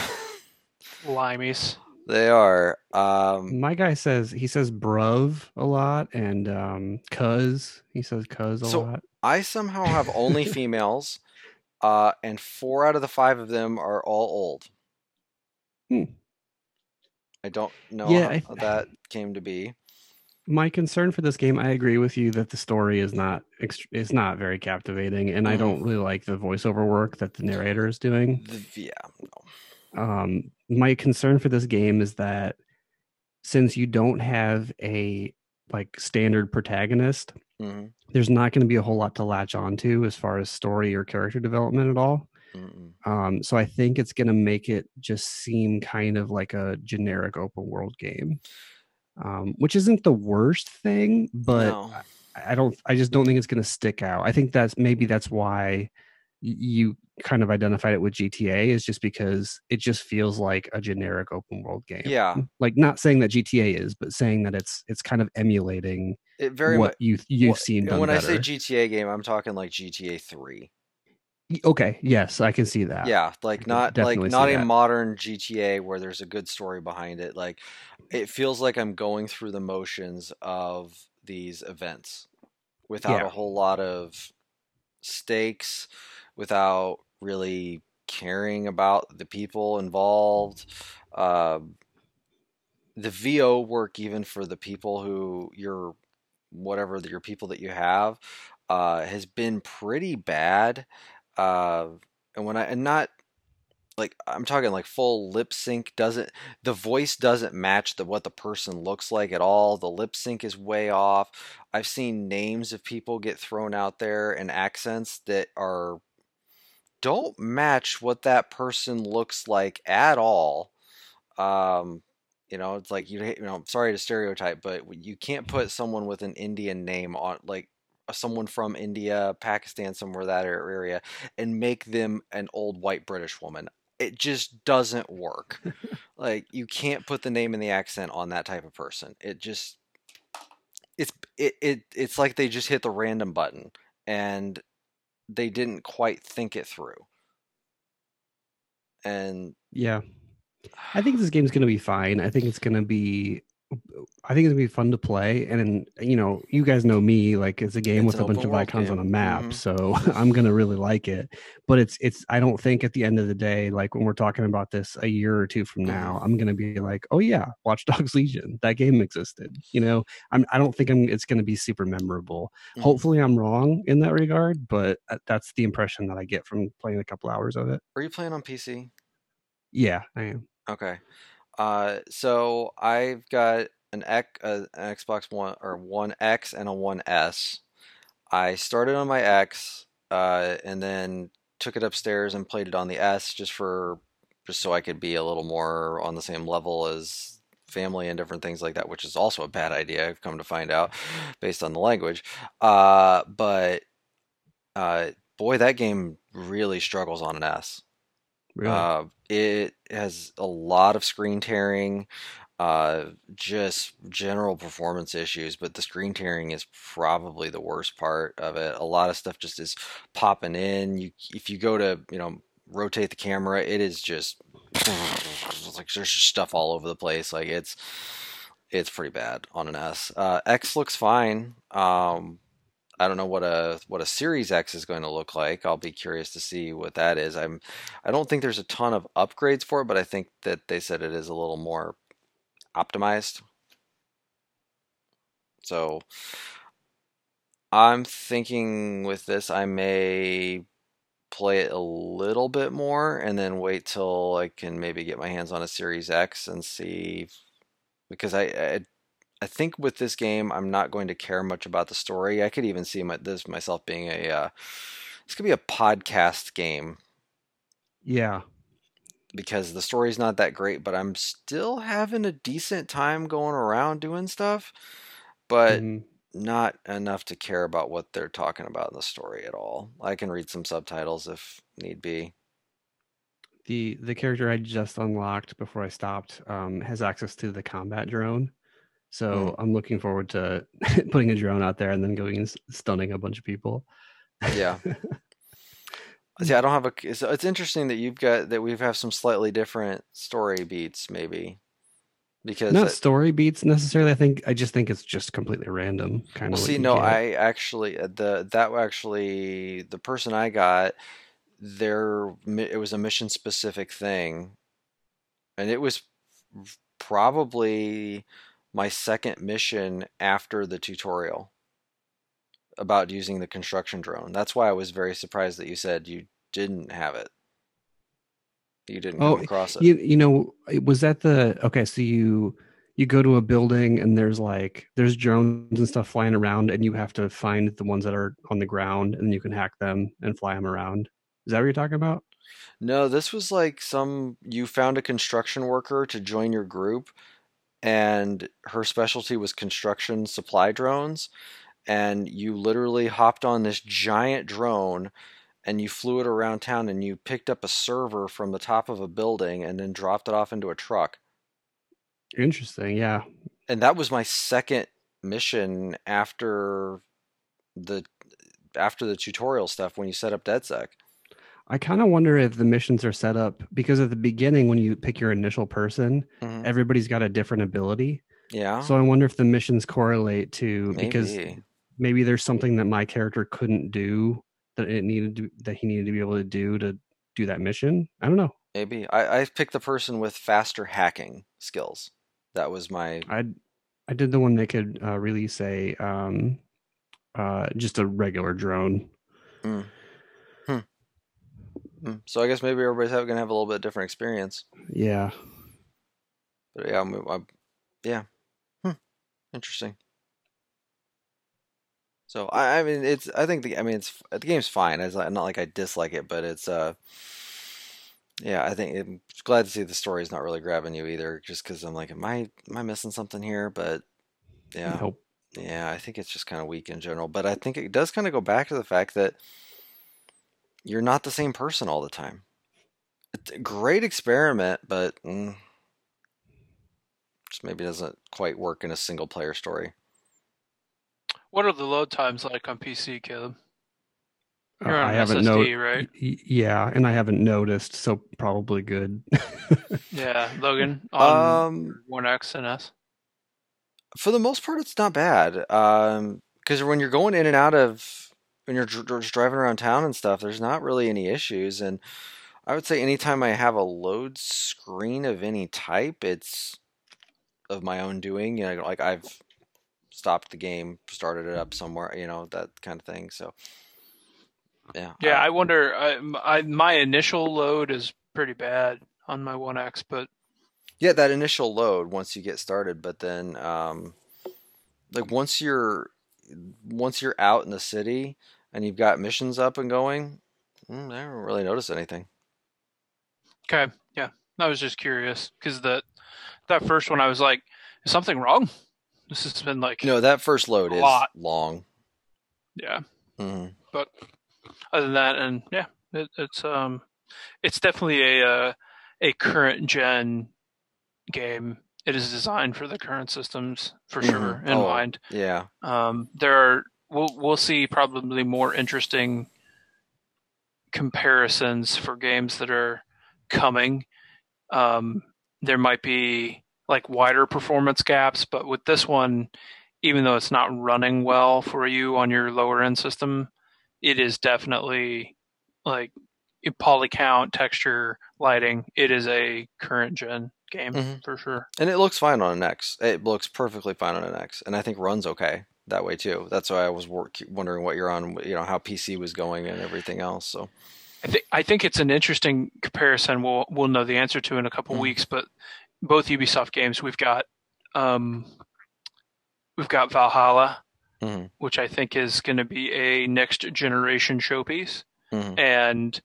Limeys. they are. Um, My guy says he says bruv a lot and um cuz he says cuz a So- lot. I somehow have only females, uh, and four out of the five of them are all old. Hmm. I don't know Yeah, how, I- how that came to be. My concern for this game, I agree with you that the story is not is not very captivating and I Mhm. don't really like the voiceover work that the narrator is doing. Yeah, um my concern for this game is that since you don't have a like standard protagonist hmm there's not going to be a whole lot to latch onto as far as story or character development at all. Mm um so i think it's going to make it just seem kind of like a generic open world game um which isn't the worst thing but no. I don't I just don't think it's going to stick out. I think that's maybe that's why you kind of identified it with GTA is just because it just feels like a generic open world game. Yeah, Like not saying that GTA is, but saying that it's it's kind of emulating it very what much. you you've well, seen when I say. GTA game, I'm talking like GTA Three. Okay, yes, I can see that. Yeah, like not like not a that. modern GTA where there's a good story behind it. Like it feels like I'm going through the motions of these events without Yeah. a whole lot of stakes without really caring about the people involved. Uh, the VO work, even for the people who you're, whatever your people that you have, uh, has been pretty bad. Uh, and when I and not like I'm talking like full lip sync doesn't the voice doesn't match the what the person looks like at all. The lip sync is way off. I've seen names of people get thrown out there and accents that are don't match what that person looks like at all. Um, you know, it's like you you know, I'm sorry to stereotype, but you can't put someone with an Indian name on like Uh, someone from India, Pakistan, somewhere that area, and make them an old white British woman it just doesn't work. like you can't put the name and the accent on that type of person. It just it's it, it it's like they just hit the random button and they didn't quite think it through. And yeah. I think this game's going to be fine. I think it's going to be I think it's gonna be fun to play, and you know, you guys know me. Like, it's a game it's with a bunch of icons game. on a map, mm-hmm. so I'm gonna really like it. But it's it's. I don't think at the end of the day, like when we're talking about this a year or two from now, mm-hmm. I'm gonna be like, oh yeah, Watch Dogs Legion, that game existed. You know, I'm. I don't think I'm. It's gonna be super memorable. Mm-hmm. Hopefully, I'm wrong in that regard, but uh, that's the impression that I get from playing a couple hours of it. Are you playing on PC? Yeah, I am. Okay. Uh, so I've got an X, uh, an Xbox One or One X and a One S. I started on my X, uh, and then took it upstairs and played it on the S just for just so I could be a little more on the same level as family and different things like that, which is also a bad idea. I've come to find out based on the language. Uh, but uh, boy, that game really struggles on an S. Really? Uh, it has a lot of screen tearing, uh, just general performance issues, but the screen tearing is probably the worst part of it. A lot of stuff just is popping in. You, if you go to, you know, rotate the camera, it is just like there's just stuff all over the place. Like it's, it's pretty bad on an S. Uh, X looks fine. Um, I don't know what a what a Series X is going to look like. I'll be curious to see what that is. I'm I don't think there's a ton of upgrades for it, but I think that they said it is a little more optimized. So I'm thinking with this I may play it a little bit more and then wait till I can maybe get my hands on a Series X and see because I, I I think with this game, I'm not going to care much about the story. I could even see my, this myself being a uh, this could be a podcast game. Yeah, because the story's not that great, but I'm still having a decent time going around doing stuff, but mm-hmm. not enough to care about what they're talking about in the story at all. I can read some subtitles if need be. The the character I just unlocked before I stopped um, has access to the combat drone so mm. I'm looking forward to putting a drone out there and then going and stunning a bunch of people. Yeah. See, I don't have a. It's, it's interesting that you've got that we have some slightly different story beats, maybe because not it, story beats necessarily. I think I just think it's just completely random. Kind of. See, no, get. I actually uh, the that actually the person I got there. It was a mission specific thing, and it was probably my second mission after the tutorial about using the construction drone. That's why I was very surprised that you said you didn't have it. You didn't oh, come across it. You, you know, was that the okay? So you you go to a building and there's like there's drones and stuff flying around, and you have to find the ones that are on the ground, and you can hack them and fly them around. Is that what you're talking about? No, this was like some you found a construction worker to join your group and her specialty was construction supply drones. And you literally hopped on this giant drone and you flew it around town and you picked up a server from the top of a building and then dropped it off into a truck. Interesting, yeah. And that was my second mission after the after the tutorial stuff when you set up DedSec. I kind of wonder if the missions are set up because at the beginning, when you pick your initial person, mm-hmm. everybody's got a different ability. Yeah. So I wonder if the missions correlate to maybe. because maybe there's something that my character couldn't do that it needed to that he needed to be able to do to do that mission. I don't know. Maybe I, I picked the person with faster hacking skills. That was my. I I did the one that could uh, release a um uh just a regular drone. Mm. Hmm. So I guess maybe everybody's going to have a little bit different experience. Yeah. But yeah, I'm, I'm, yeah. Hmm. Interesting. So I, I mean, it's. I think the. I mean, it's the game's fine. It's not like I dislike it, but it's. uh Yeah, I think I'm glad to see the story's not really grabbing you either. Just because I'm like, am I am I missing something here? But yeah, Nope. yeah, I think it's just kind of weak in general. But I think it does kind of go back to the fact that you're not the same person all the time. It's a great experiment, but mm, just maybe doesn't quite work in a single player story. What are the load times like on PC, Caleb? Uh, You're on I haven't SSD, noticed. right? Yeah, and I haven't noticed, so probably good. Yeah, Logan on Um, One X and S. for the most part, it's not bad. Um, because when you're going in and out of when you're dr- just driving around town and stuff, there's not really any issues. And I would say anytime I have a load screen of any type, it's of my own doing. You know, like I've stopped the game, started it up somewhere, you know, that kind of thing. So, yeah, Yeah, I- I wonder. I, I my initial load is pretty bad on my One X, but Yeah, that initial load once you get started, but then um like once you're once you're out in the city and you've got missions up and going, mm, I don't really notice anything. okay, yeah. I was just curious because that that first one, I was like, is something wrong? This has been like, No, that first load is lot. long. yeah. hmm But other than that, and yeah, it, it's um, it's definitely a uh, a current gen game. It is designed for the current systems for Mhm. sure in Oh. mind. Yeah. Um, there are we'll we'll see probably more interesting comparisons for games that are coming. Um, there might be like wider performance gaps, but with this one, even though it's not running well for you on your lower end system, it is definitely like poly count, texture, lighting. It is a current gen game Mhm. for sure. And it looks fine on an X. It looks perfectly fine on an X, and I think runs okay that way too. That's why I was wor- wondering what you're on, you know, how PC was going and everything else. So, I think I think it's an interesting comparison. We'll we'll know the answer to in a couple Mhm. weeks. But both Ubisoft games, we've got um, we've got Valhalla, Mhm. which I think is going to be a next generation showpiece, mhm. and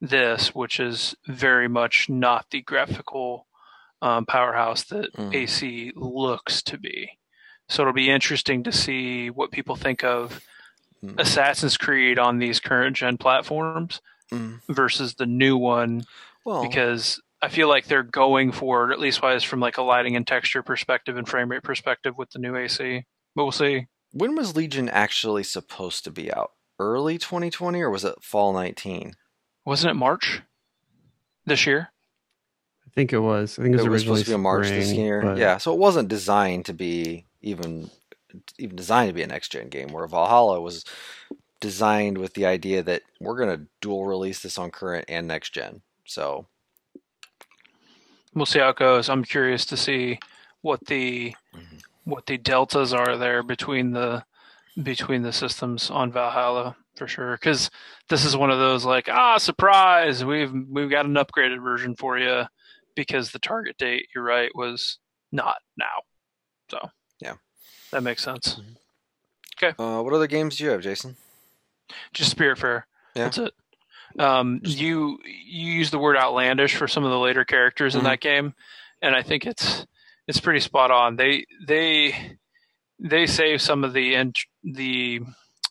this, which is very much not the graphical um, powerhouse that Mhm. AC looks to be. So it'll be interesting to see what people think of Mhm. Assassin's Creed on these current gen platforms Mhm. versus the new one well, because I feel like they're going for at least wise from like a lighting and texture perspective and frame rate perspective with the new AC. But we'll see. when was Legion actually supposed to be out? Early 2020 or was it fall 19? Wasn't it March this year? I think it was. I think it was, it was originally supposed to be a March this year. but- Yeah, so it wasn't designed to be even even designed to be a next gen game. Where Valhalla was designed with the idea that we're gonna dual release this on current and next gen. So We'll see how it goes. I'm curious to see what the Mhm. what the deltas are there between the between the systems on Valhalla for sure. Because this is one of those like ah surprise we've we've got an upgraded version for you because the target date you're right was not now. So Yeah. that makes sense. Okay. Uh, what other games do you have, Jason? Just Spiritfarer. Yeah. That's it. Um, you you use the word outlandish for some of the later characters in Mhm. that game, and I think it's it's pretty spot on. They they they save some of the int- the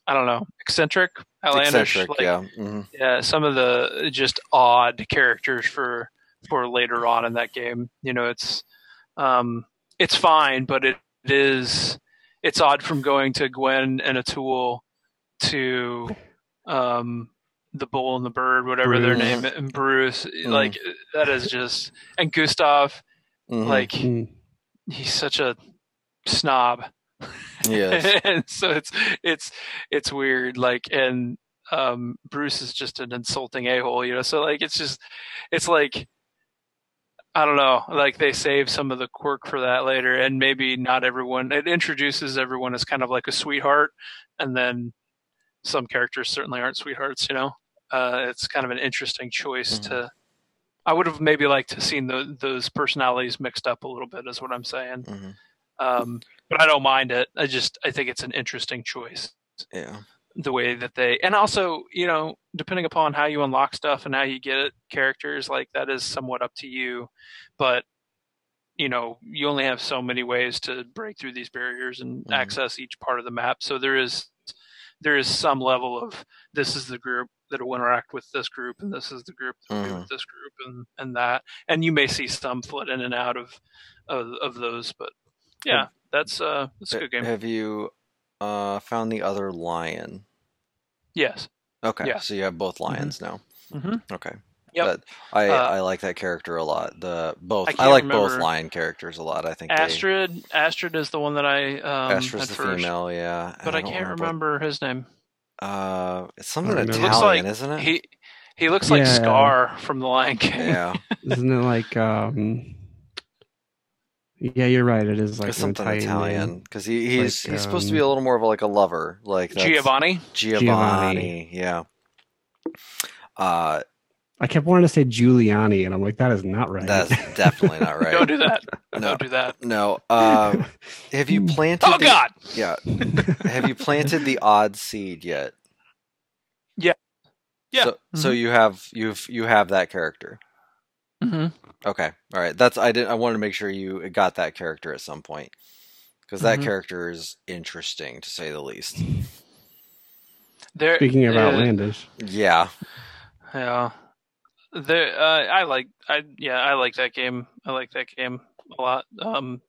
I don't know eccentric outlandish Eccentric, like yeah. hmm yeah some of the just odd characters for for later on in that game. You know, it's um it's fine, but it, it is it's odd from going to Gwen and Atul to um the bull and the bird, whatever their name and Bruce. Like that is just and Gustav, hmm like Mm. he's such a snob. yes. and so it's it's it's weird like and um, Bruce is just an insulting a hole, you know. So like it's just it's like I don't know, like they save some of the quirk for that later, and maybe not everyone. It introduces everyone as kind of like a sweetheart, and then some characters certainly aren't sweethearts, you know. Uh, it's kind of an interesting choice Mhm. to. I would have maybe liked to seen the, those personalities mixed up a little bit, is what I'm saying. hmm Um, but I don't mind it. I just I think it's an interesting choice Yeah. The way that they and also you know depending upon how you unlock stuff and how you get it characters like that is somewhat up to you but you know you only have so many ways to break through these barriers and Mhm. access each part of the map so there is there is some level of this is the group that will interact with this group and this is the group that Mhm. with this group and and that and you may see some flit in and out of of, of those but yeah that's uh that's a good game Have you uh, found the other lion? yes Okay, Yeah. so you have both lions now. hmm Okay. Yep. That- I Uh, I like that character a lot. The both I I, can't like both lion characters a lot. I think they, Astrid, Astrid is the one that I um, Astra's had the first, female, yeah. but I don't can't what- remember his name. Uh, it's something I Italian. Looks like isn't it? He he looks like Yeah. Scar from The Lion King. yeah, Isn't it like um Yeah, you're right. It is like it's something Italian. Italian because he, he's like, he's supposed to be um, a little more of a, like a lover, like that's- Giovanni. Giovanni, Giovanni. yeah. Uh, I kept wanting to say Giuliani, and I'm like, that is not right. that's definitely not right. Don't do that. no, Don't do that. no. Uh, have you planted? Oh the, God! Yeah. Have you planted the odd seed yet? Yeah. Yeah. So, so you have you've you have that character. hmm Okay. All right. That's I did. I wanted to make sure you got that character at some point because that Mhm. character is interesting to say the least. There. Speaking of uh, outlandish, Yeah. Yeah. There. Uh, I like. I yeah. I like that game. I like that game a lot. Um,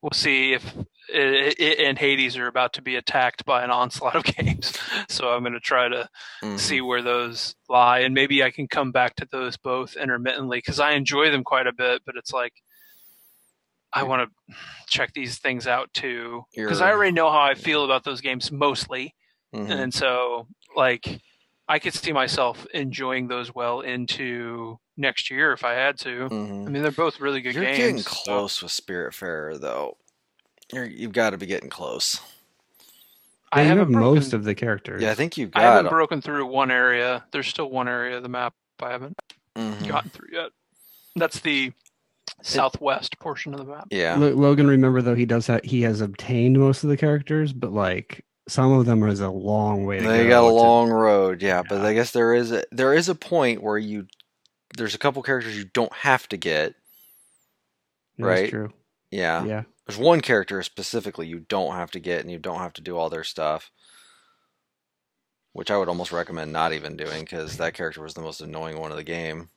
we'll see if it, it and Hades are about to be attacked by an onslaught of games. So I'm going to try to Mhm. see where those lie and maybe i can come back to those both intermittently because i enjoy them quite a bit but it's like i want to check these things out too because i already know how i feel about those games mostly Mhm. and so like i could see myself enjoying those well into next year if i had to Mhm. i mean they're both really good You're games getting so- close with Spiritfarer though. You're, you've got to be getting close. i you haven't broken, most of the characters. Yeah, I think you've got. i haven't got. broken through one area there's still one area of the map i haven't Mhm. gotten through yet. That's the southwest portion of the map. Yeah. Lo- Logan, remember though, he does have he has obtained most of the characters, but like some of them is a long way to go. They got a to- long road, yeah, But I guess there is a, there is a point where you there's a couple characters you don't have to get. That's right? True. Yeah. Yeah. There's one character specifically you don't have to get and you don't have to do all their stuff. Which I would almost recommend not even doing because that character was the most annoying one of the game.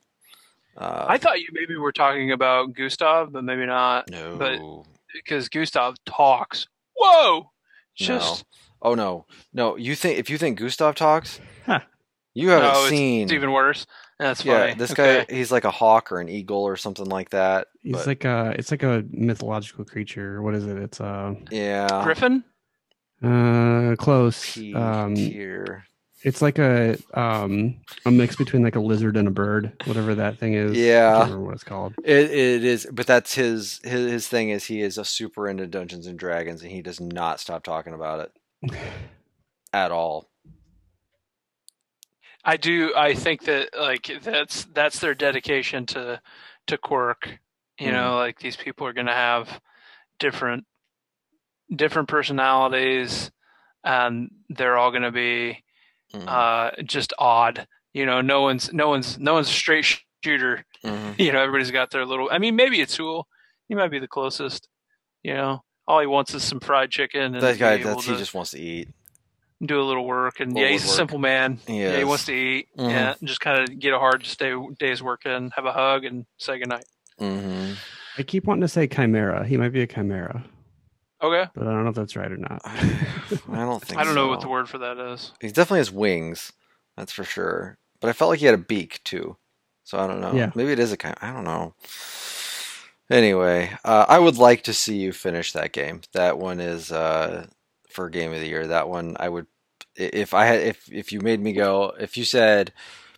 Uh, I thought you maybe were talking about Gustav, but maybe not no. but- because Gustav talks. Whoa! Just Oh no, no! You think if you think Gustav talks, Huh. You haven't no, seen. it's even worse. That's yeah, funny. this Okay. guy he's like a hawk or an eagle or something like that. He's but- like a it's like a mythological creature. What is it? It's a yeah, Griffin. uh close. P Um tier. it's like a um a mix between like a lizard and a bird, whatever that thing is. I Yeah. can't remember what it's called. It it is, but that's his his his thing is he is a super into Dungeons and Dragons and he does not stop talking about it at all. I do. I think that like that's that's their dedication to to Quirk. You Mm-hmm. know, like these people are going to have different different personalities, and they're all going to be Mhm. uh, just odd. You know, no one's no one's no one's a straight sh- shooter. Mhm. You know, everybody's got their little. I mean, maybe it's Atul. He might be the closest. You know, all he wants is some fried chicken and That guy, that's he to just wants to eat. Do a little work. And Little yeah, he's a woodwork. simple man. He Yeah, he wants to eat. Mhm. Yeah, and just kind of get a hard stay, day's work in, have a hug, and say goodnight. hmm I keep wanting to say chimera. He might be a chimera, Okay. but I don't know if that's right or not. I don't think. I don't know what the word for that is. He definitely has wings, that's for sure. But I felt like he had a beak too, so I don't know. Yeah. Maybe it is a kind. I don't know. Anyway, uh, I would like to see you finish that game. That one is uh, for game of the year. That one I would I- If I had, if if you made me go, if you said,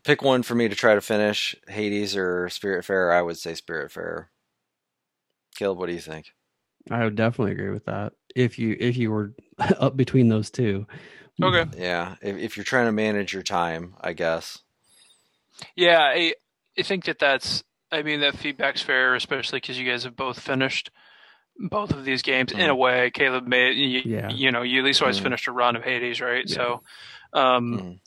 pick one for me to try to finish, Hades or Spiritfarer, I would say Spiritfarer. Caleb, what do you think? I would definitely agree with that. If you if you were up between those two. Okay. Yeah, if, if you're trying to manage your time, I guess. Yeah, I, I think that that's. I mean, that feedback's fair, especially because you guys have both finished both of these games in a way. Caleb made, you, Yeah. you know, you at least always Mhm. finished a run of Hades, right? Yeah. So, um, Mhm.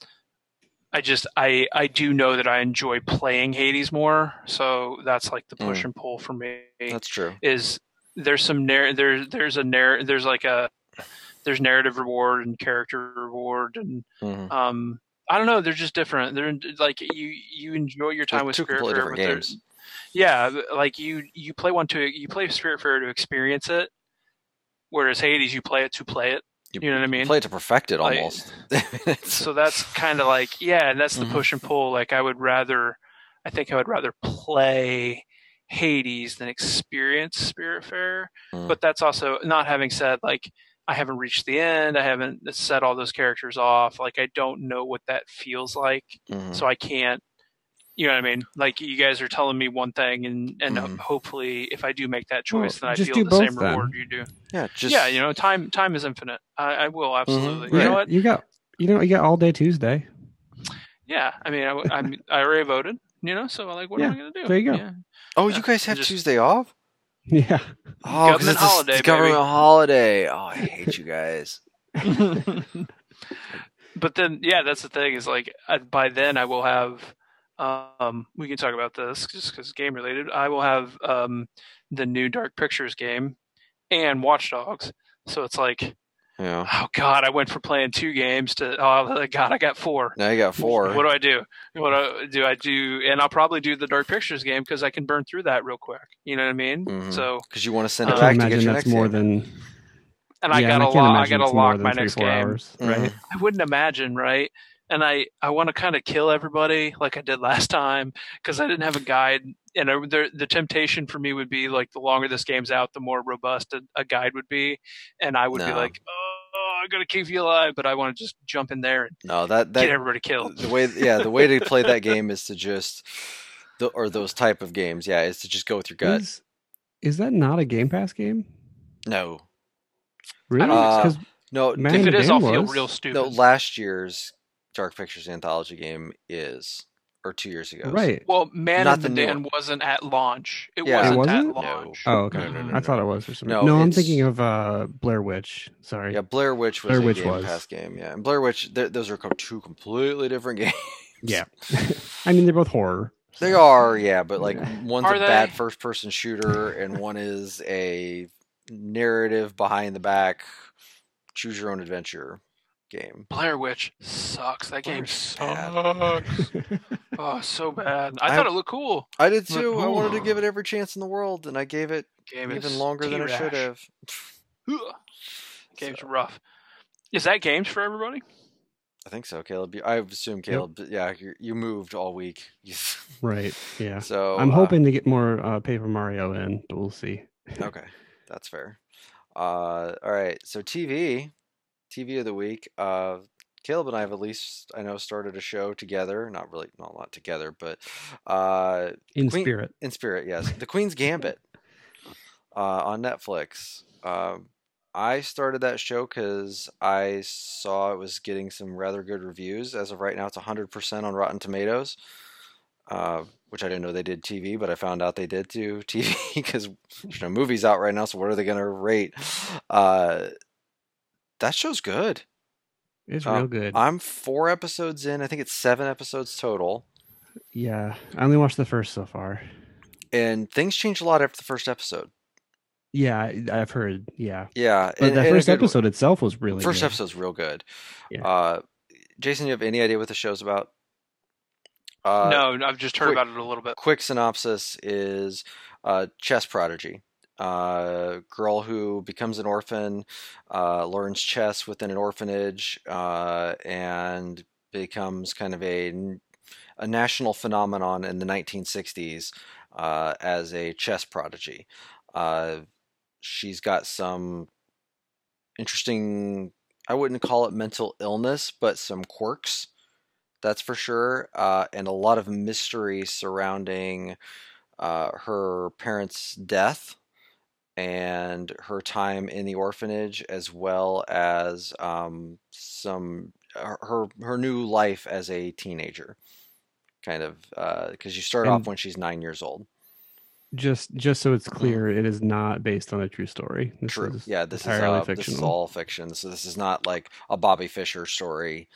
I just, I, I do know that I enjoy playing Hades more. So that's like the push Mm. and pull for me. That's true. is there's some narr- there's there's a narr- there's like a there's narrative reward and character reward and Mhm. um I don't know they're just different they're like you you enjoy your time They're with two Spirit completely different but games. Yeah like you you play one to you play Spiritfarer to experience it whereas Hades you play it to play it You you know what I mean Play it to perfect it almost. It's- so that's kind of like yeah and that's the Mhm. push and pull like i would rather i think i would rather play hades than experience Spiritfarer Mm. but that's also not having said like i haven't reached the end i haven't set all those characters off like i don't know what that feels like Mhm. so i can't you know what i mean like you guys are telling me one thing and and Mhm. hopefully if i do make that choice Well, then i feel the same then. reward you do yeah, just yeah you know time time is infinite i, I will absolutely Mhm. you know what You got you know you got all day Tuesday. Yeah, I mean, I, I'm, I already voted, you know, so like, what am I going to do? there you go. Yeah. Oh, you guys have just- Tuesday off? Yeah. Oh, 'cause Government it's a s- holiday, it's government baby. holiday. Oh, I hate you guys. but then, yeah, that's the thing is like, I, by then I will have, um, we can talk about this just because game related. I will have um, the new Dark Pictures game and Watch Dogs. So it's like, Yeah. oh god, I went from playing two games to oh god, I got four. Now you got four. What do I do? What do, do I do? And I'll probably do the Dark Pictures game because I can burn through that real quick. You know what I mean? Mhm. So, Because you want to send it I I back to get imagine your that's next more game. than and I gotta and I lock. I gotta lock my three, next game. hours, right? I wouldn't imagine, right? And I, I want to kind of kill everybody like I did last time because I didn't have a guide. And I, the, the temptation for me would be like the longer this game's out, the more robust a, a guide would be. And I would be like, oh I'm gonna keep you alive. But I want to just jump in there and No, that get everybody killed. the way yeah the way to play that game is to just the, or those type of games yeah is to just go with your gut. Is, is that not a Game Pass game? No, Really? don't uh, think no, Man if it is, it I'll feel real stupid. no. Last year's Dark Pictures anthology game is or two years ago. right. well, Man Not in the, the new Dan one. wasn't at launch. It Yeah. Wasn't, wasn't? at No. launch. Oh, okay. No, no, no, I thought it was for some No, reason. No, I'm thinking of uh, Blair Witch. Sorry. Yeah, Blair Witch was Blair a Witch Game was. Pass game. Yeah, and Blair Witch, those are two completely different games. Yeah. I mean, they're both horror. They are, yeah, but like Yeah. one's Are a they? bad first-person shooter, and one is a narrative behind the back, choose your own adventure game. Blair Witch sucks. That game sucks. oh, so bad. I, I- thought it looked cool. I did But- too. I wanted to give it every chance in the world, and I gave it Game even is longer than I should have. Game's So- rough. Is that games for everybody? I think so, Caleb. I assume Caleb. but Yeah, you you moved all week, right. Yeah. so I'm uh, hoping to get more uh, Paper Mario in, but we'll see. Okay, that's fair. Uh, all right, so TV, TV of the week. Uh, Caleb and I have at least I know started a show together. Not really, not a lot together, but uh, In Queen- spirit. in spirit. Yes, The Queen's Gambit uh, on Netflix. Um I started that show because I saw it was getting some rather good reviews. As of right now, it's 100% on Rotten Tomatoes, uh, which I didn't know they did TV, but I found out they did do TV because there's no movies out right now. So what are they going to rate? Uh, that show's good. It's uh, real good. I'm four episodes in. I think it's seven episodes total. yeah. I only watched the first so far. And things change a lot after the first episode. Yeah, I- I've heard. Yeah. Yeah. But in- the in a first good- episode itself was really first good. episode's real good. Yeah. Uh, Jason, you have any idea what the show's about? Uh, no, I've just heard quick- about it a little bit. Quick synopsis is uh, chess prodigy. Uh, girl who becomes an orphan, uh, learns chess within an orphanage, uh, and becomes kind of a a national phenomenon in the 1960s uh, as a chess prodigy. Uh, she's got some interesting I wouldn't call it mental illness, but some quirks. That's for sure, and a lot of mystery surrounding her parents' death and her time in the orphanage, as well as um, some her her new life as a teenager, kind of because you start And- off when she's nine years old. Just just so it's clear, it is not based on a true story. This True. is Yeah, this is uh, this is all fiction. So this is not like a Bobby Fischer story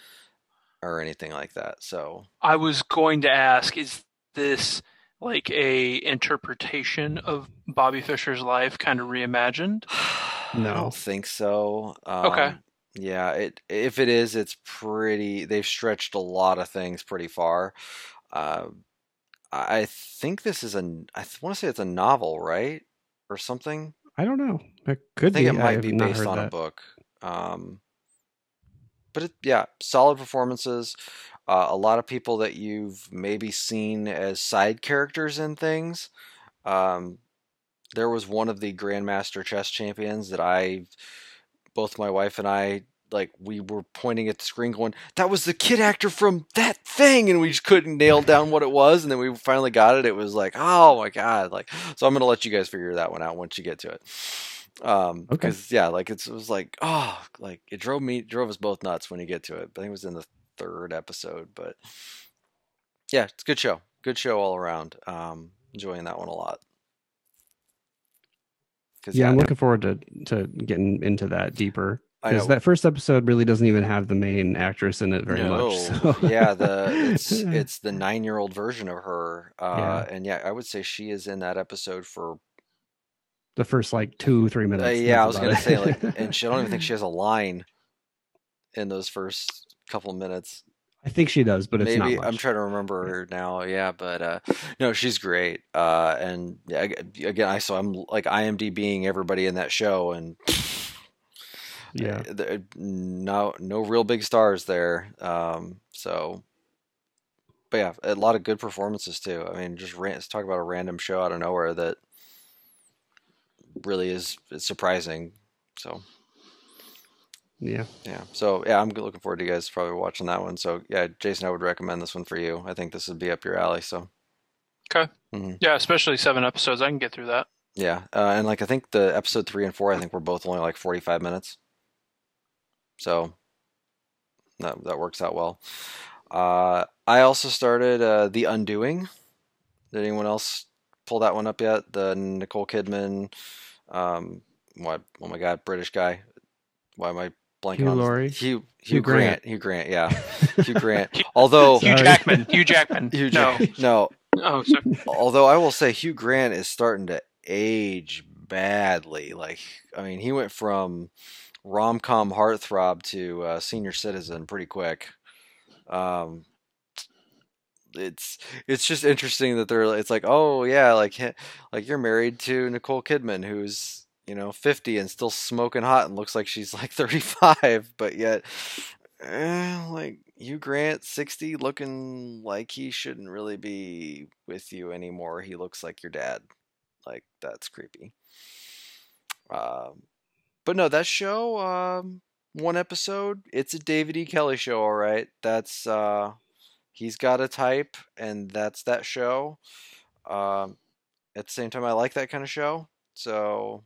or anything like that. So I was going to ask, is this like a interpretation of Bobby Fischer's life, kind of reimagined? No, I don't think so. Okay. Um, Yeah, it if it is, it's pretty. They've stretched a lot of things pretty far. Uh, I think this is a. I want to say it's a novel, right, or something. I don't know. It I could think be. it might have be based heard on a book. Um, but it, yeah, solid performances. Uh, a lot of people that you've maybe seen as side characters in things. Um, there was one of the Grandmaster chess champions that I, both my wife and I, like we were pointing at the screen, going, "That was the kid actor from that thing," and we just couldn't nail down what it was. And then we finally got it. It was like, "Oh my god!" Like, so I'm gonna let you guys figure that one out once you get to it. Um, Okay. because yeah, like it's, it was like, oh, like it drove me, drove us both nuts when you get to it. I think it was in the third episode, but yeah, it's a good show. Good show all around. Um, enjoying that one a lot. 'Cause, Yeah, I'm looking forward to to getting into that deeper. Because that first episode really doesn't even have the main actress in it very No. much. So. yeah, the it's it's the nine year old version of her. Uh, and yeah, I would say she is in that episode for the first like two three uh, minutes. yeah, I was gonna about say like and she I don't even think she has a line in those first couple minutes. I think she does, but it's Maybe not I'm trying to remember her now. Yeah, but uh, no, she's great. Uh, and again, I so I'm like IMD being everybody in that show, and Yeah, uh, no no real big stars there. Um, so, but yeah, a lot of good performances too. I mean, just ran, let's talk about a random show out of nowhere that really is, is surprising. So yeah. yeah, so yeah, I'm looking forward to you guys probably watching that one. So yeah, Jason, I would recommend this one for you. I think this would be up your alley. So. Okay. Yeah, especially seven episodes. I can get through that. Yeah, uh, and like I think the episode three and four, I think we're both only like forty-five minutes, so that that works out well. Uh, I also started uh, the Undoing. Did anyone else pull that one up yet? The Nicole Kidman, um, what? Oh my God, British guy. Why am I blanking Hugh on his- Laurie? Hugh Hugh, Hugh Grant. Grant. Hugh Grant. Yeah, Hugh Grant. Although Hugh Jackman. Hugh Jackman. Hugh no. Jack- no, Oh, sorry. although I will say Hugh Grant is starting to age badly. Like, I mean, he went from rom com heartthrob to uh, senior citizen pretty quick. Um, it's it's just interesting that they're it's like oh yeah like like you're married to Nicole Kidman who's you know 50 and still smoking hot and looks like she's like 35 but yet eh, like Hugh Grant 60 looking like he shouldn't really be with you anymore. He looks like your dad. Like that's creepy. Um but no that show um one episode it's a David E. Kelley show all right? That's uh he's got a type and that's that show. Um at the same time i like that kind of show. So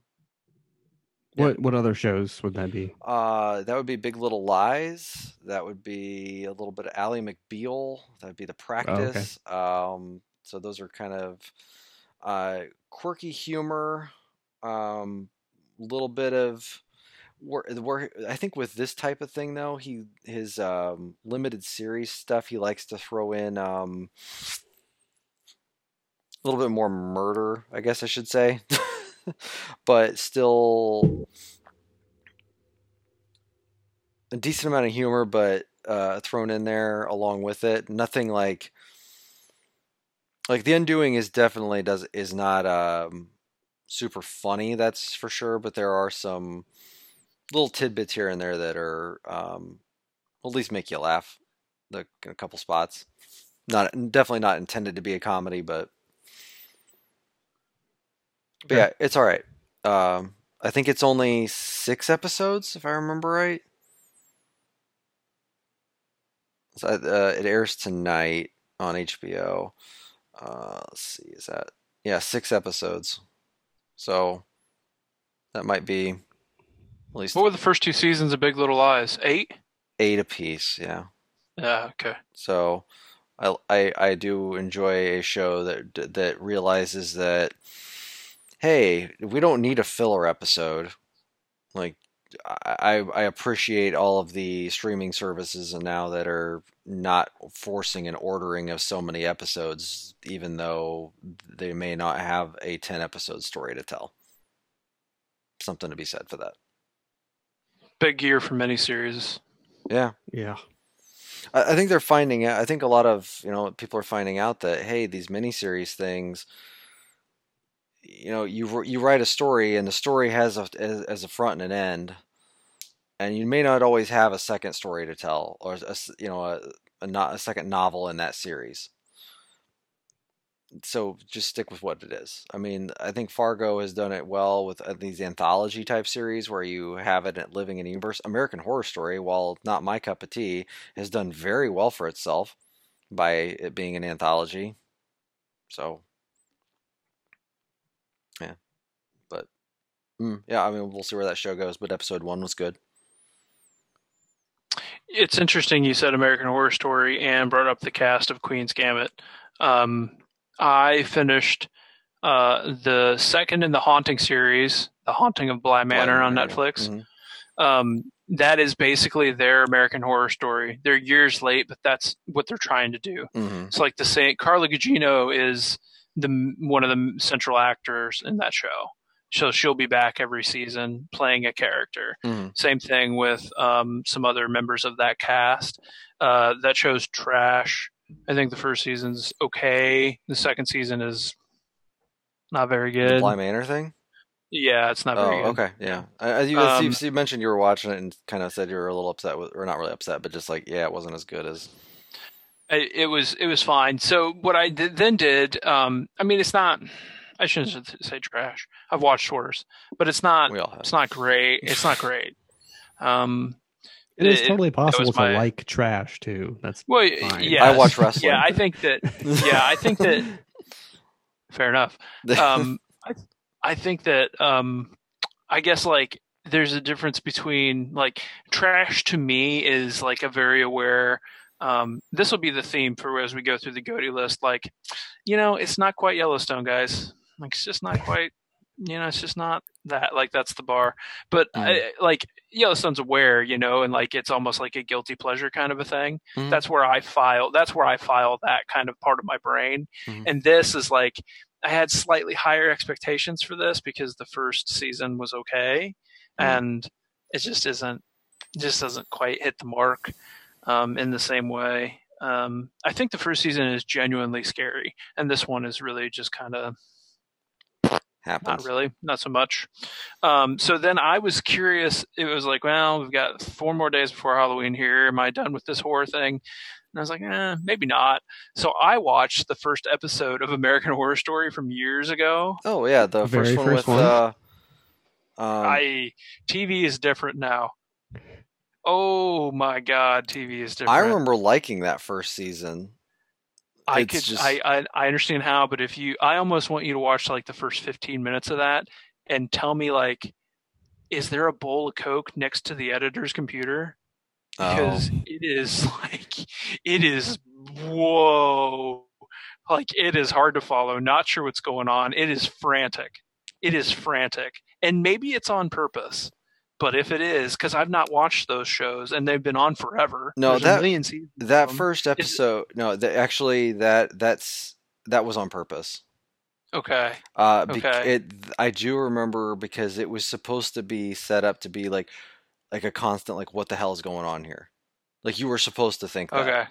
Yeah. What what other shows would that be? uh that would be big little lies that would be a little bit of Ally mcbeal that would be the practice Okay. um so those are kind of uh quirky humor um little bit of where I think with this type of thing though, he his um, limited series stuff he likes to throw in um, a little bit more murder, I guess I should say, but still a decent amount of humor, but uh, thrown in there along with it. Nothing like like the undoing is definitely does is not um, super funny, that's for sure. But there are some little tidbits here and there that are um, at least make you laugh. The in a couple spots, not definitely not intended to be a comedy, but but yeah, it's all right. Um, I think it's only six episodes, if I remember right. So, uh, it airs tonight on HBO. Uh, let's see, is that yeah six episodes? So that might be at least What were the first two seasons of Big Little Lies? Eight. eight apiece. Yeah. Yeah. Okay. So I, I I do enjoy a show that that realizes that hey, we don't need a filler episode. Like I I appreciate all of the streaming services and now that are not forcing an ordering of so many episodes even though they may not have a 10 episode story to tell. Something to be said for that. Big year for miniseries. Yeah. Yeah. I I think they're finding out. I think a lot of you know people are finding out that hey, these miniseries things, you know, you you write a story and the story has a as, a front and an end, and you may not always have a second story to tell or a you know a, a not a second novel in that series. So just stick with what it is. I mean, I think Fargo has done it well with uh, these anthology type series where you have it living in a universe. American Horror Story, while not my cup of tea, has done very well for itself by it being an anthology. So, yeah, but mm, yeah, I mean, we'll see where that show goes. But episode one was good. It's interesting you said American Horror Story and brought up the cast of Queen's Gambit. Um, I finished uh, the second in the Haunting series, The Haunting of Bly Manor on Manor. Netflix. Mhm. Um, that is basically their American Horror Story. They're years late, but that's what they're trying to do. Mhm. It's like the same. Carla Gugino is the one of the central actors in that show. So she'll be back every season playing a character. Mhm. Same thing with um, some other members of that cast. Uh, that show's trash. I think the first season's okay. The second season is not very The good. Bly Manor thing. Yeah, it's not Oh, very good. okay, yeah. I- As you, Um, you, you mentioned, you were watching it and kind of said you were a little upset with, or not really upset, but just like, yeah, it wasn't as good as. It, it was it was fine. So what I did, then did, um, I mean, it's not. I shouldn't say trash. I've watched worse, but it's not. We all have. It's not great. It's not great. Um, It is It- totally possible to my- like trash too. That's well, yeah, I watch wrestling. Yeah, I think that. Yeah, I think that. Fair enough. Um, I I think that. Um, I guess like there's a difference between like trash to me is like a very aware. Um, this will be the theme for as we go through the Goaty list. Like, you know, it's not quite Yellowstone, guys. Like, it's just not quite. You know, it's just not that. Like, that's the bar. But Mm. I, like Yellowstone's aware, you know, and like it's almost like a guilty pleasure kind of a thing. Mhm. That's where I file. That's where I file that kind of part of my brain. Mhm. And this is like I had slightly higher expectations for this because the first season was okay, Mhm. and it just isn't. Just doesn't quite hit the mark um, in the same way. Um, I think the first season is genuinely scary, and this one is really just kind of happens. not really, not so much. Um, so then I was curious. It was like, well, we've got four more days before Halloween here. Am I done with this horror thing? And I was like, eh, maybe not. So I watched the first episode of American Horror Story from years ago. Oh yeah, the Very first one first with one. uh, um, I TV is different now. Oh my God, TV is different. I remember liking that first season. I It's could, just- I, I, I understand how, but if you, I almost want you to watch like the first 15 minutes of that and tell me like, is there a bowl of Coke next to the editor's computer? Oh. Because Oh. it is like, it is, whoa. Like it is hard to follow. Not sure what's going on. It is frantic. It is frantic. And maybe it's on purpose. But if it is, because I've not watched those shows and they've been on forever. No, There's that- million seasons that first episode, no, that actually that that's that was on purpose. Okay. Uh, Okay. it I do remember because it was supposed to be set up to be like like a constant like what the hell is going on here? Like you were supposed to think that. Okay.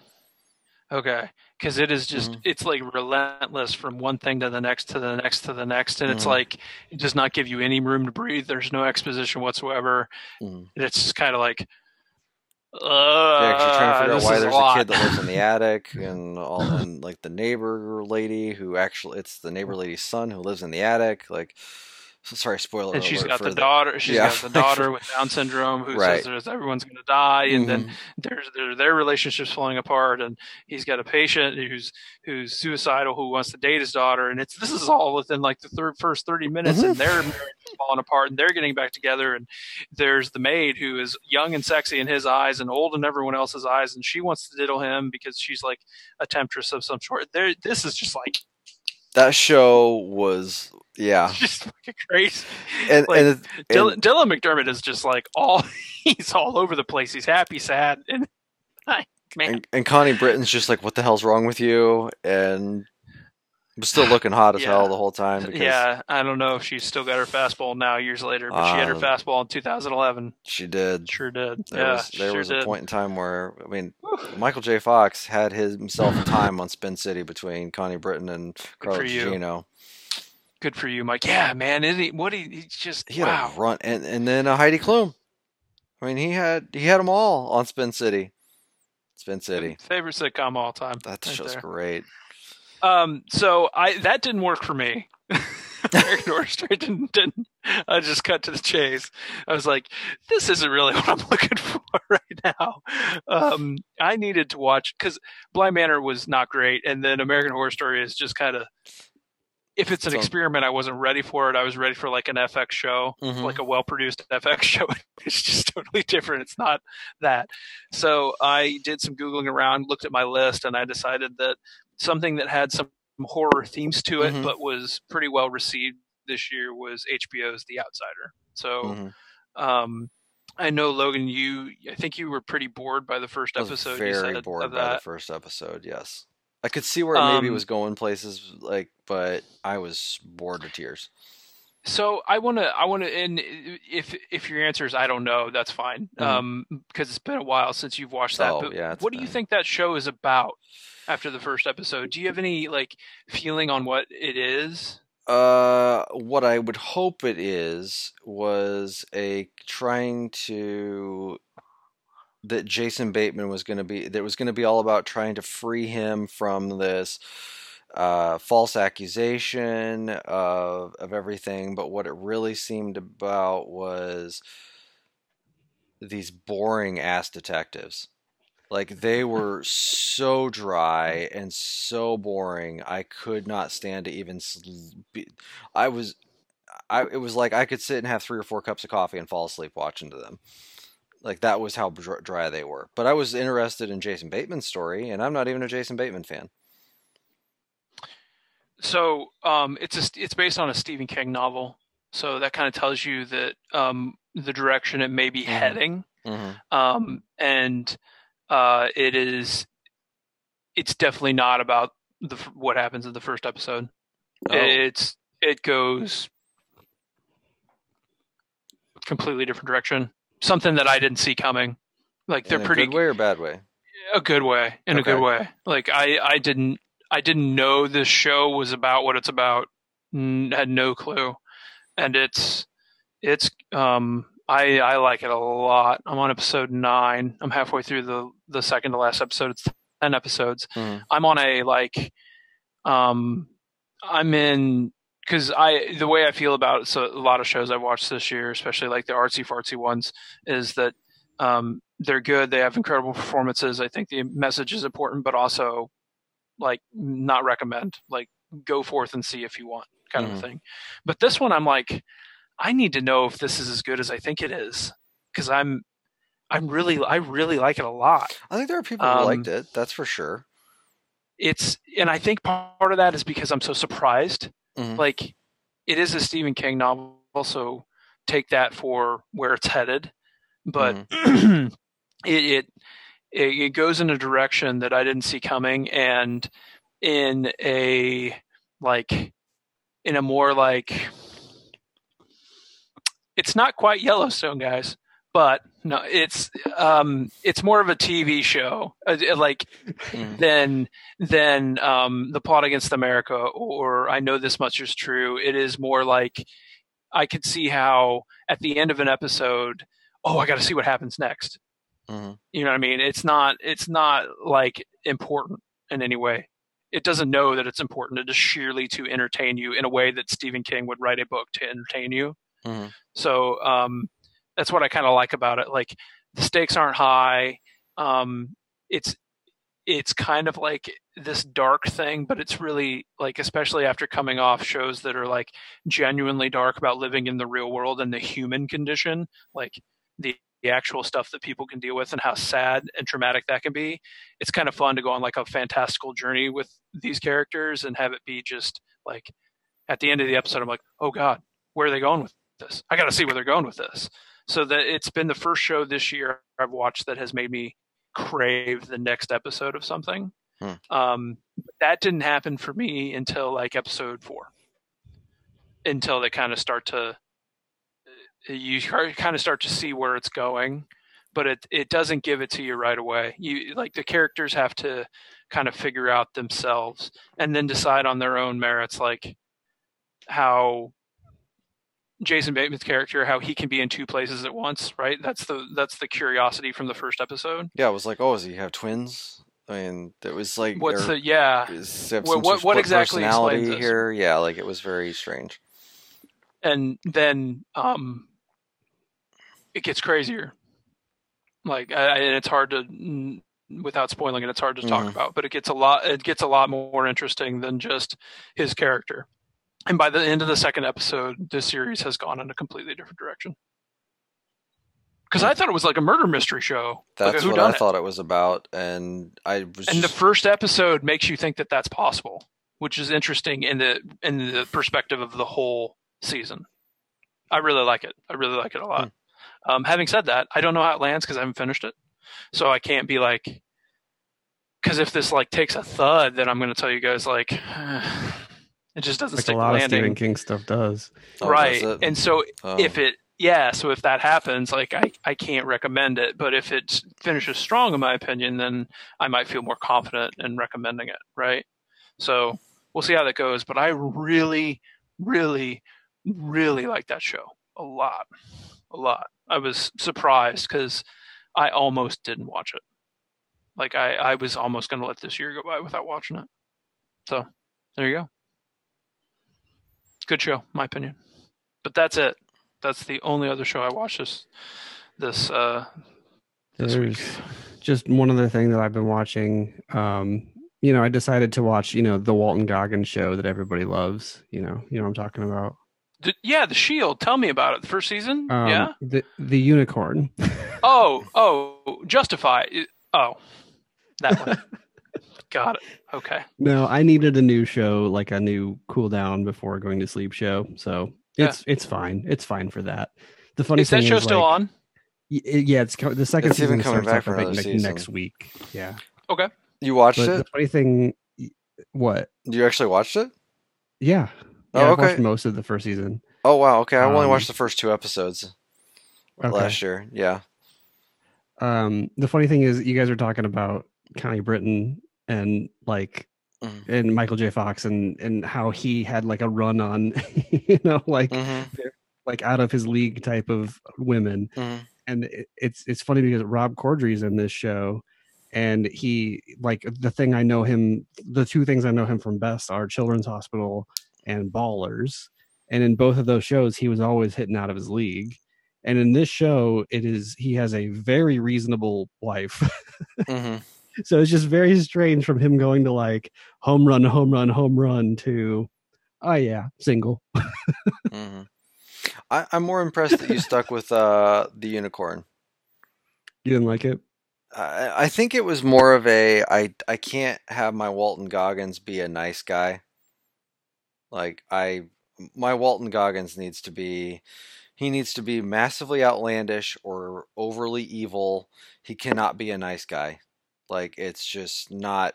Okay. Because it is just, Mhm. it's like relentless from one thing to the next to the next to the next. And it's Mhm. like, it does not give you any room to breathe. There's no exposition whatsoever. Mhm. And it's just kind of like, uh, You're trying to figure out why there's a, a, kid that lives in the attic and all and like the neighbor lady who actually it's the neighbor lady's son who lives in the attic. Like Sorry, spoiler. and she's got the daughter. She's Yeah. got the daughter with Down syndrome who Right. says there's, everyone's going to die, and then Mhm. there's their their relationship's falling apart, and he's got a patient who's who's suicidal who wants to date his daughter, and it's this is all within like the third first thirty minutes, Mhm. and their marriage is falling apart, and they're getting back together, and there's the maid who is young and sexy in his eyes and old in everyone else's eyes, and she wants to diddle him because she's like a temptress of some sort. There, this is just like that show was yeah, just crazy. and Like, and, and Dylan, Dylan McDermott is just like all he's all over the place. He's happy, sad, and man, and, and Connie Britton's just like, "What the hell's wrong with you?" And was still looking hot as Yeah. hell the whole time. Because yeah, I don't know if she's still got her fastball now years later, but she had her Um, fastball in 2011. she did. Sure did. There yeah, was there sure was did. a point in time where I mean, Michael J. Fox had his, himself a time on Spin City between Connie Britton and Carla Gugino. Good for you, Mike. Yeah, man. Isn't he, what he he's just He had wow. a run, and and then a Heidi Klum. I mean, he had he had them all on Spin City. Spin City. Favorite sitcom of all time. That's right just there. great. Um, so I that didn't work for me. American Horror Story didn't, didn't. I just cut to the chase. I was like, this isn't really what I'm looking for right now. Um, I needed to watch because Bly Manor was not great, and then American Horror Story is just kind of. If it's an So- experiment, I wasn't ready for it. I was ready for like an FX show, Mhm. like a well-produced FX show. It's just totally different. It's not that. So I did some googling around, looked at my list, and I decided that something that had some horror themes to it, Mhm. but was pretty well received this year was HBO's The Outsider. So Mhm. um, I know Logan, you I think you were pretty bored by the first episode. very you said bored by the first episode. Yes, I could see where it maybe Um, was going places like, but I was bored to tears. So I want to, I want to, and if if your answer is I don't know, that's fine, Mhm. um, because it's been a while since you've watched that. Oh, but yeah, what do you think that show is about after the first episode? Do you have any like feeling on what it is? Uh, what I would hope it is was a trying to that Jason Bateman was going to be that was going to be all about trying to free him from this uh, false accusation of of everything. But what it really seemed about was these boring ass detectives. Like they were so dry and so boring. I could not stand to even. I was, I it was like I could sit and have three or four cups of coffee and fall asleep watching to them. Like that was how dry they were. But I was interested in Jason Bateman's story, and I'm not even a Jason Bateman fan. So um, it's a, it's based on a Stephen King novel. So that kind of tells you that um, the direction it may be Mhm. heading. Mm-hmm. um, and uh, it is it's definitely not about the what happens in the first episode. Oh. It's it goes completely different direction. Something that I didn't see coming. Like they're pretty good way or bad way. a good way in a good way. Like I I didn't I didn't know this show was about what it's about. N- had no clue, and it's it's um I I like it a lot. I'm on episode nine. I'm halfway through the the second to last episode. It's ten episodes. Mhm. I'm on a like um I'm in because I the way I feel about so a lot of shows I've watched this year, especially like the artsy fartsy ones, is that um, they're good. They have incredible performances. I think the message is important, but also like not recommend. Like go forth and see if you want, kind of Mhm. thing. But this one, I'm like, I need to know if this is as good as I think it is because I'm I'm really I really like it a lot. I think there are people who Um, liked it. That's for sure. It's and I think part of that is because I'm so surprised Mhm. like it is a Stephen King novel, so take that for where it's headed. But Mm-hmm. it, it it goes in a direction that I didn't see coming, and in a like in a more like it's not quite Yellowstone, guys. But no, it's um, it's more of a TV show, uh, like Mhm. than than um, the plot against America or I know this much is true. It is more like I could see how at the end of an episode, oh, I got to see what happens next. Mhm. You know what I mean? It's not it's not like important in any way. it doesn't know that it's important. It is sheerly to entertain you in a way that Stephen King would write a book to entertain you. Mhm. So um, that's what I kind of like about it. Like the stakes aren't high. Um, it's it's kind of like this dark thing, but it's really like, especially after coming off shows that are like genuinely dark about living in the real world and the human condition, like the, the actual stuff that people can deal with and how sad and traumatic that can be. It's kind of fun to go on like a fantastical journey with these characters and have it be just like at the end of the episode, I'm like, oh God, where are they going with this? I got to see where they're going with this. So that it's been the first show this year I've watched that has made me crave the next episode of something. Hmm. Um, that didn't happen for me until like episode four. Until they kind of start to, you kind of start to see where it's going, but it it doesn't give it to you right away. You like the characters have to kind of figure out themselves and then decide on their own merits, like how Jason Bateman's character, how he can be in two places at once, right? That's the that's the curiosity from the first episode. Yeah, I was like, oh, does he have twins? I mean, it was like, What's the yeah? what- what- exactly personality here? Yeah, like it was very strange. And then um, it gets crazier. Like, I, and it's hard to without spoiling it. It's hard to talk Mhm. about, but it gets a lot. It gets a lot more interesting than just his character. And by the end of the second episode, this series has gone in a completely different direction. Because I thought it was like a murder mystery show. like That's what I thought it was about, and I was. and the first episode makes you think that that's possible, which is interesting in the in the perspective of the whole season. I really like it. I really like it a lot. Um, having said that, I don't know how it lands because I haven't finished it, so I can't be like. Because if this like takes a thud, then I'm going to tell you guys like, it just doesn't Like a stick the lot of landing, Stephen King stuff does. Oh, right? does? And so Oh. if it yeah so if that happens like I, I can't recommend it but if it finishes strong in my opinion then i might feel more confident in recommending it right so we'll see how that goes but i really really really like that show a lot a lot i was surprised because i almost didn't watch it like i, I was almost going to let this year go by without watching it so there you go good show my opinion but that's it that's the only other show I watched this this uh this week. Just one other thing that I've been watching. Um, you know, I decided to watch, you know, the Walton Goggins show that everybody loves. You know, you know what I'm talking about. Yeah, The Shield. Tell me about it. The first season. Um, yeah. The the unicorn. Oh, oh, Justify. Oh, that one. Got it. Okay. no, I needed a new show, like a new cool down before going to sleep show. So Yeah. it's it's fine. It's fine for that. The funny Is that thing show is, still like, on? y- Yeah, it's co- the second It's even season coming starts back up, for I think, another next, week. Yeah, Okay. you watched but it? the funny thing, y- what? You actually watched it? Yeah, Oh, yeah, I've okay. watched most of the first season. Oh wow, okay. I only Um, watched the first two episodes Okay. last year. Yeah. Um, the funny thing is, you guys are talking about Connie Britton and like Mhm. and Michael J. Fox and and how he had like a run on, you know, like hmm like out of his league type of women. hmm and it, it's it's funny because Rob Corddry's in this show, and he like the thing I know him, the two things I know him from best are Children's Hospital and Ballers, and in both of those shows he was always hitting out of his league, and in this show it is he has a very reasonable wife, hmm so it's just very strange from him going to like home run, home run, home run to, oh yeah, single. hmm I, I'm more impressed that you stuck with uh, the unicorn. You didn't like it? I, I think it was more of a I I can't have my Walton Goggins be a nice guy. Like I my Walton Goggins needs to be he needs to be massively outlandish or overly evil. He cannot be a nice guy. Like it's just not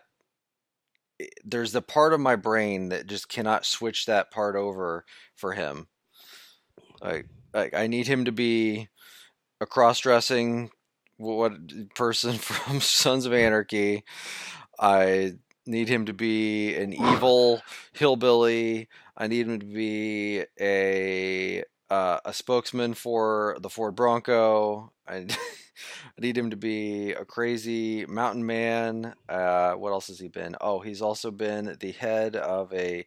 there's the part of my brain that just cannot switch that part over for him. Like like I need him to be a cross-dressing what person from Sons of Anarchy. I need him to be an evil hillbilly. I need him to be a uh, a spokesman for the Ford Bronco. I I need him to be a crazy mountain man. Uh, what else has he been? Oh, he's also been the head of a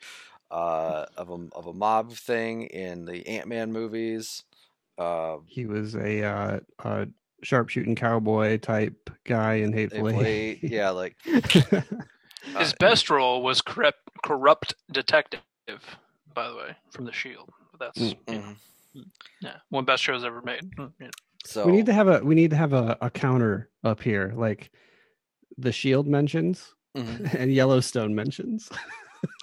uh, of a of a mob thing in the Ant Man movies. Uh, He was a uh, uh, sharpshooting cowboy type guy in they Hateful play, Eight. yeah, like His uh, best role was corrupt, corrupt detective, by the way, from The Shield. But that's Mm. you know, yeah, one best shows ever made. Mm, yeah. So we need to have a we need to have a, a counter up here, like the Shield mentions mhm. and Yellowstone mentions.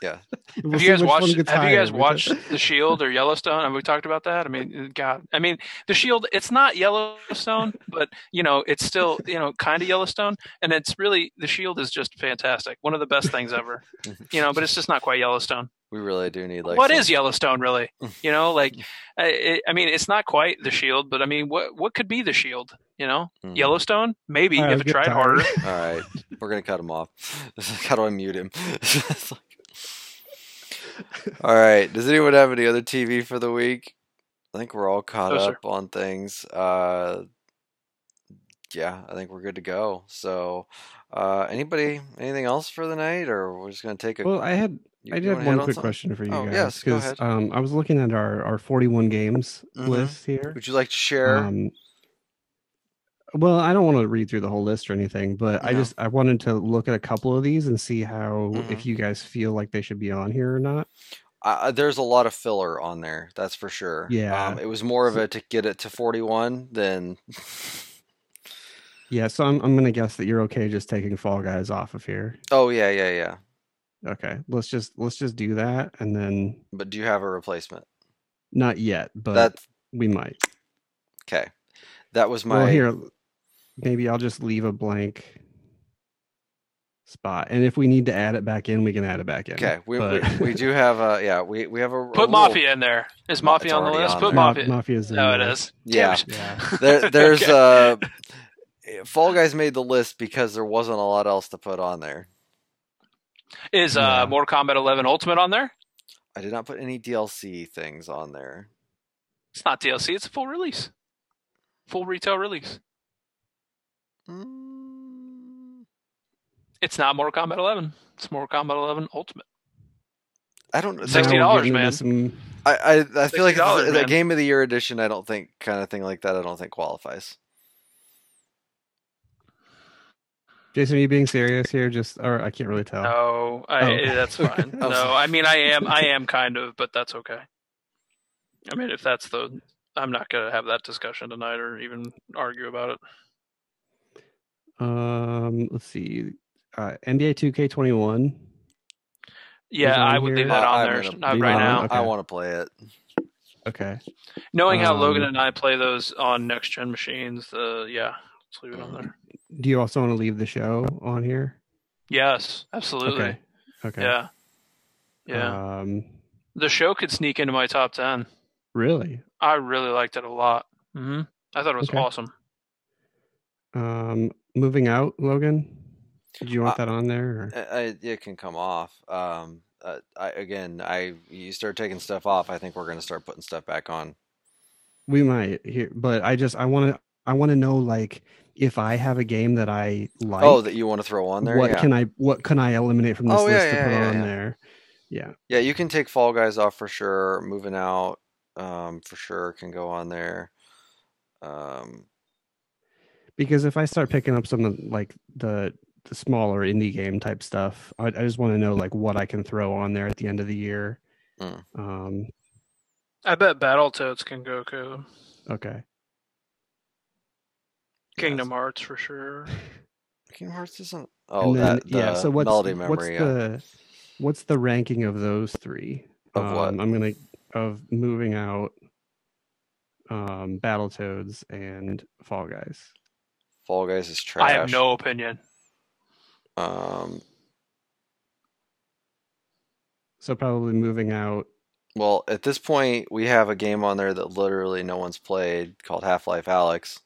Yeah. We'll Have you guys watched? gets Have you guys watched The Shield or Yellowstone? Have we talked about that? I mean, God, I mean, The Shield. It's not Yellowstone, but you know, it's still you know kind of Yellowstone, and it's really The Shield is just fantastic. One of the best things ever. you know, but it's just not quite Yellowstone. We really do need like what some- is Yellowstone really? You know, like I, I mean, it's not quite The Shield, but I mean, what what could be The Shield? You know, Mhm. Yellowstone, maybe All right, if I'm it getting tried tired. harder. All right, we're gonna cut him off. How do I mute him? All right. Does anyone have any other TV for the week? I think we're all caught No, sir. up on things. Uh, yeah, I think we're good to go. So, uh, anybody, anything else for the night, or we're just gonna take a? Well, I had you- I did have one quick something? question for you Oh, guys yes, ahead. um, I was looking at our our 41 games Mhm. list here. Would you like to share? Um, well, I don't want to read through the whole list or anything, but I just I wanted to look at a couple of these and see how Mhm. if you guys feel like they should be on here or not. Uh, there's a lot of filler on there, that's for sure. Yeah. um, it was more of a to get it to 41 than. Yeah, so I'm I'm gonna guess that you're okay just taking Fall Guys off of here. oh yeah, yeah, yeah. Okay, let's just let's just do that, and then But do you have a replacement? not yet, but That we might. okay. That was my Well, here, maybe I'll just leave a blank spot, and if we need to add it back in, we can add it back in. Okay, we, but- we we do have a yeah we we have a, a Put rule. Mafia in there. Is Ma- Mafia it's on the list? on Put there. Ma- Mafia. Mafia's in No, it there. is. Yeah. Yeah. There, there's Okay. uh Fall Guys made the list because there wasn't a lot else to put on there. Is uh. Mortal Kombat 11 Ultimate on there? I did not put any DLC things on there. It's not DLC. It's a full release, full retail release. Mm, It's not Mortal Kombat 11. It's Mortal Kombat 11 Ultimate. I don't. Now $60, we're getting into man. some- I I, I feel like the, the game of the year edition. I don't think kind of thing like that. I don't think qualifies. Jason, are you being serious here? Just or I can't really tell. No, I, Oh. eh, that's fine. Oh. no, I mean I am, I am kind of, but that's okay. I mean, if that's the, I'm not gonna have that discussion tonight or even argue about it. Um, let's see. Uh, NBA 2K21. Yeah, I would here? leave that on I'm there gonna not right on? now. Okay. I want to play it. Okay. Knowing how Logan Um, and I play those on next gen machines, uh, yeah, let's leave it on there. Do you also want to leave the show on here? Yes, absolutely. Okay. Okay. Yeah, yeah. Um, the show could sneak into my top ten. really? I really liked it a lot. hmm I thought it was Okay. awesome. Um, moving out, Logan. Do you want Uh, that on there? Or? I, I, it can come off. Um, uh, I, again, I you start taking stuff off. I think we're gonna start putting stuff back on. We might here, but I just I want to I want to know like if I have a game that I like. oh, that you want to throw on there? what yeah. can I what can I eliminate from this Oh, yeah, list to yeah, put yeah, on yeah. there? Yeah. Yeah, you can take Fall Guys off for sure. Moving out, um, for sure can go on there. Um, because if I start picking up some of like the the smaller indie game type stuff, I, I just want to know like what I can throw on there at the end of the year. Mm. Um, I bet Battletoads can go too. okay. Kingdom Hearts for sure. Kingdom Hearts isn't. Oh, then that yeah. So what's melody what's yeah. the what's the ranking of those three? Of what? Um, I'm gonna of moving out, um, Battletoads and Fall Guys. Fall Guys is trash. I have no opinion. Um, So probably moving out. well, at this point, we have a game on there that literally no one's played called Half Life Alyx.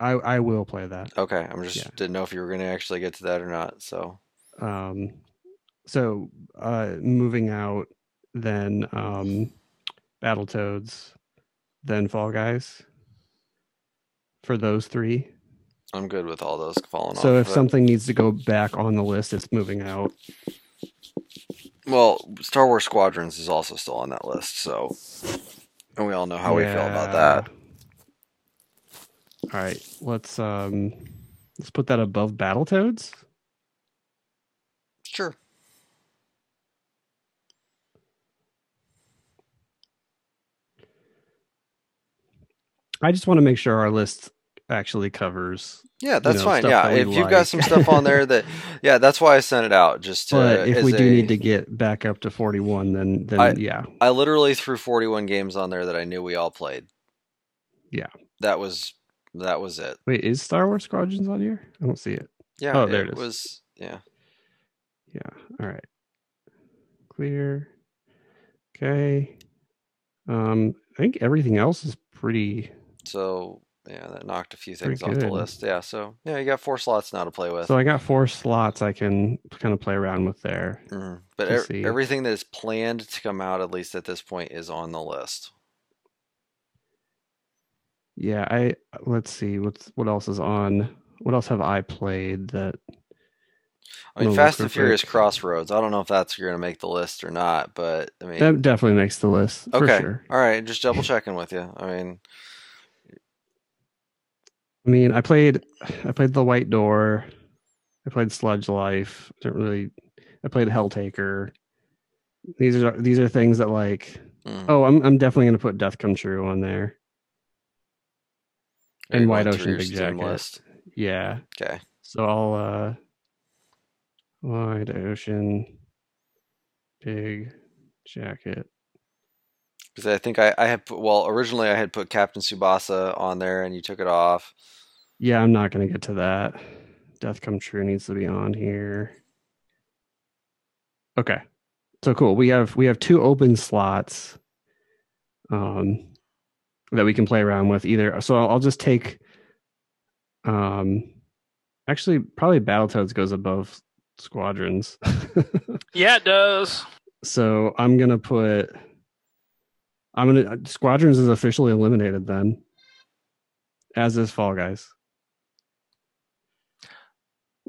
I I will play that. Okay, I'm just Yeah. didn't know if you were going to actually get to that or not. So Um, so uh, moving out, then um, Battletoads, then Fall Guys. for those three. I'm good with all those falling off. So if but- something needs to go back on the list, it's moving out. well, Star Wars Squadrons is also still on that list. So, and we all know how we feel about that. All right, let's um let's put that above Battletoads. Sure. I just want to make sure our list actually covers. Yeah, that's know, fine. Yeah, if you've got some stuff on there that, yeah, that's why I sent it out. Just to, But if we do a- need to get back up to 41, then then I- yeah. I literally threw 41 games on there that I knew we all played. Yeah. That was that was it. Wait, is Star Wars Squadrons on here? I don't see it. Yeah. Oh, there it is. was. Yeah. Yeah. All right. Clear. Okay. Um, I think everything else is pretty. So yeah, that knocked a few things off the list. Yeah. So yeah, you got four slots now to play with. So I got four slots I can kind of play around with there. Mhm. But see. everything that is planned to come out, at least at this point, is on the list. Yeah, I let's see what's what else is on. What else have I played that? I mean, Fast and Furious. Crossroads. I don't know if that's going to make the list or not, but I mean, That definitely makes the list for okay, sure. all right, just double checking with you. I mean, I mean, I played I played The White Door. I played Sludge Life. I Didn't really. I played Helltaker. These are these are things that like. mm. Oh, I'm I'm definitely gonna put Death Come True on there. And Wide Ocean Big Jacket. list? Yeah. Okay. So I'll uh Wide Ocean Big Jacket. Because I think I, I had put, well originally I had put Captain Tsubasa on there and you took it off. Yeah, I'm not gonna get to that. Death Come True needs to be on here. Okay. So cool. We have we have two open slots um that we can play around with either. So I'll, I'll just take um actually probably Battletoads goes above Squadrons. Yeah, it does. so I'm gonna put I'm gonna Squadrons is officially eliminated then. As is Fall Guys.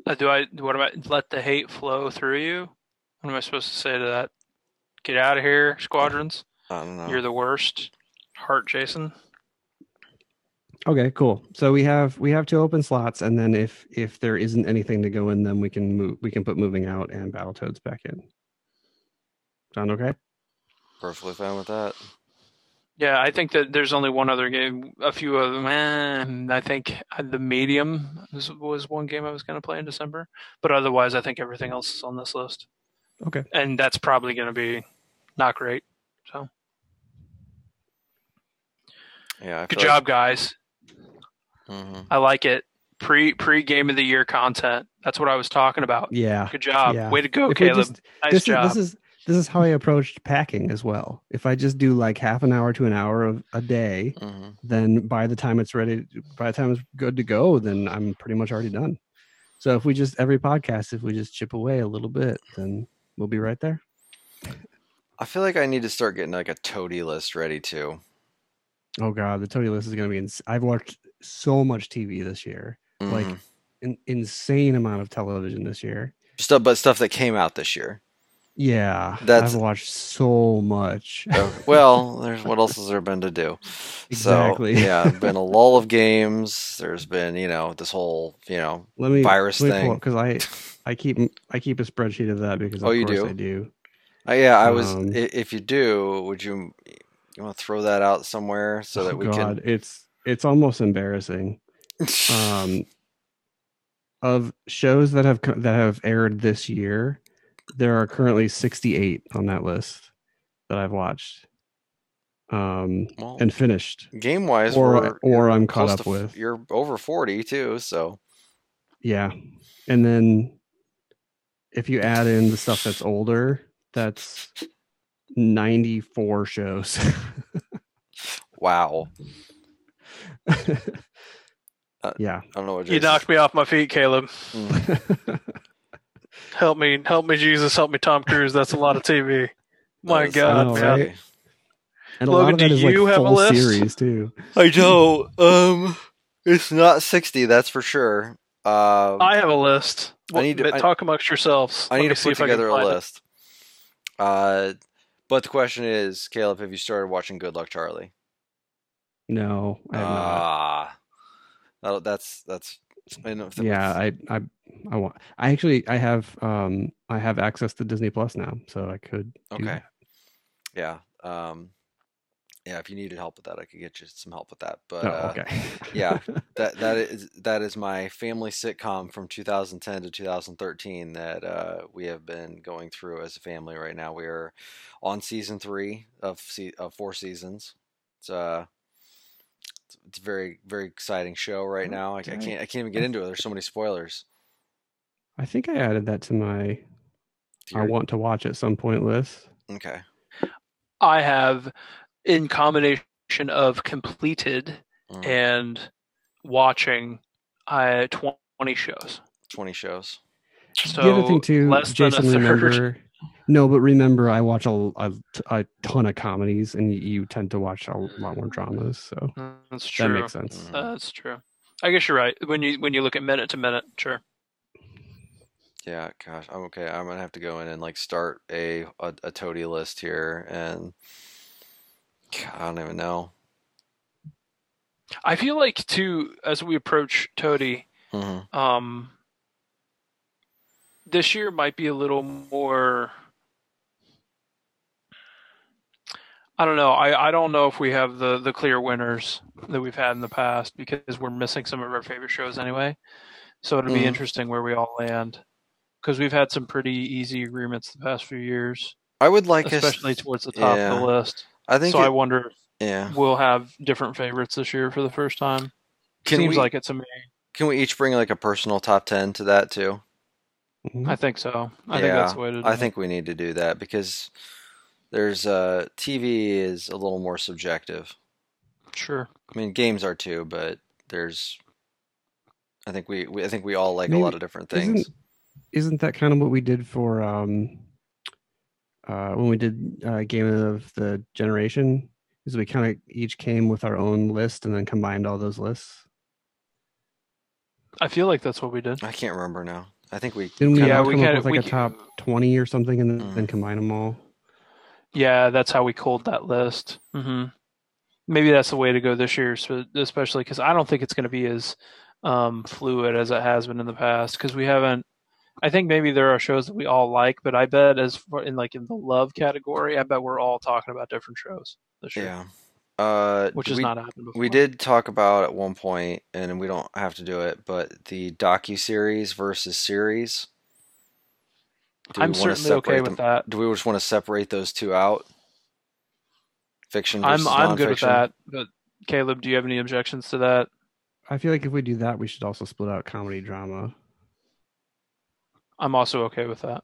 Uh, do I? What am I? Let the hate flow through you. What am I supposed to say to that? Get out of here, squadrons. I don't know. You're the worst. Heart, Jason. Okay, cool. So we have we have two open slots, and then if if there isn't anything to go in them, we can move we can put moving out and Battle Battletoads back in. Sound okay? perfectly fine with that. Yeah, I think that there's only one other game. A few of them. eh, I think the medium was, was one game I was going to play in December, but otherwise, I think everything else is on this list, Okay. and that's probably going to be not great. Yeah. Good feel job, guys. Like, hmm I like it. Pre pre game of the year content. That's what I was talking about. Yeah. Good job. Yeah. Way to go, If Caleb. just- nice this job. is this is this is how I approached packing as well. If I just do like half an hour to an hour of a day, hmm then by the time it's ready, by the time it's good to go, then I'm pretty much already done. So if we just every podcast, if we just chip away a little bit, then we'll be right there. I feel like I need to start getting like a toady list ready too. Oh god, the Toady list is going to be. Ins- I've watched so much TV this year, like Mhm. an insane amount of television this year. stuff, but stuff that came out this year. Yeah, That's- I've watched so much. Oh, well, there's what else has there been to do? Exactly. So, yeah, been a lull of games. There's been, you know, this whole, you know, let me virus thing. because I I keep I keep a spreadsheet of that because of Oh, you do? I do. Uh, yeah, I was. Um, if you do, would you you want to throw that out somewhere so that oh we god, it's it's almost embarrassing. Um, of shows that have that have aired this year, there are currently 68 on that list that I've watched. Um, well, and finished. game wise, or- or I'm caught up f- with. You're over forty too, so Yeah. And then if you add in the stuff that's older, that's 94 shows. wow. yeah. I don't know what you Jason's- knocked me off my feet, Caleb. Mm, Help me, help me, Jesus, help me, Tom Cruise. That's a lot of TV. My that's- God, know, man. right? And a Logan, lot of that do is like you have a full list? series too. I know. Um. It's not sixty, that's for sure. Uh, I have a list. I need to- I- talk amongst yourselves. I Let need to see put if I can together a find it. list. Uh, but the question is, Caleb, have you started watching Good Luck Charlie? No, I have not. Ah, that's that's. I that Yeah, was- I I I want. I actually I have um I have access to Disney Plus now, so I could. Okay. that. yeah. Um, yeah. If you needed help with that, I could get you some help with that. But Oh, uh, yeah, that that is that is my family sitcom from 2010 to 2013 that uh, we have been going through as a family right now. We are on season three of se- of four seasons. It's uh it's- it's a very very exciting show right now. I, I can't I can't even get into it. There's so many spoilers. I think I added that to my To I want to watch at some point list. okay. I have, in combination of completed Mm, and watching, I twenty shows. 20 shows. So the other thing too, less Jason, than a third. remember. No, but remember, I watch a, a, a ton of comedies, and you tend to watch a lot more dramas, so That's that true. makes sense. Mhm. That's true. I guess you're right. When you when you look at minute to minute, sure. Yeah, gosh, I'm okay. I'm gonna have to go in and like start a a, a toady list here, and God, I don't even know. I feel like too as we approach Toady, hmm um, this year might be a little more. I don't know. I, I don't know if we have the, the clear winners that we've had in the past because we're missing some of our favorite shows anyway. So it'll be Mhm. interesting where we all land because we've had some pretty easy agreements the past few years, I would like us. especially towards the top of the list. I think. So I wonder yeah. we'll have different favorites this year for the first time. Can Seems we like it to me. can we each bring like a personal top ten to that too? Mhm. I think so. I think that's the way to do I it. think we need to do that because there's uh TV is a little more subjective. Sure. I mean, games are too, but there's. I think we, we I think we all like a lot of different things. Isn't isn't that kind of what we did for um uh when we did uh game of the generation? Is we kind of each came with our own list and then combined all those lists. I feel like that's what we did. I can't remember now. I think we. Didn't we Yeah, we come up with like we a top twenty or something and then, then Mhm. combine them all? Yeah, that's how we culled that list. hmm Maybe that's the way to go this year, especially because I don't think it's going to be as um, fluid as it has been in the past. Because we haven't. I think maybe there are shows that we all like, but I bet as far in like in the love category, I bet we're all talking about different shows this year, Yeah. Uh, which has we, not happened before. We did talk about at one point, and we don't have to do it, but the docu series versus series. Do we I'm wanna certainly okay separate with them- that. Do we just want to separate those two out? Fiction I'm I'm good with that. But Caleb, do you have any objections to that? I feel like if we do that, we should also split out comedy drama. I'm also okay with that.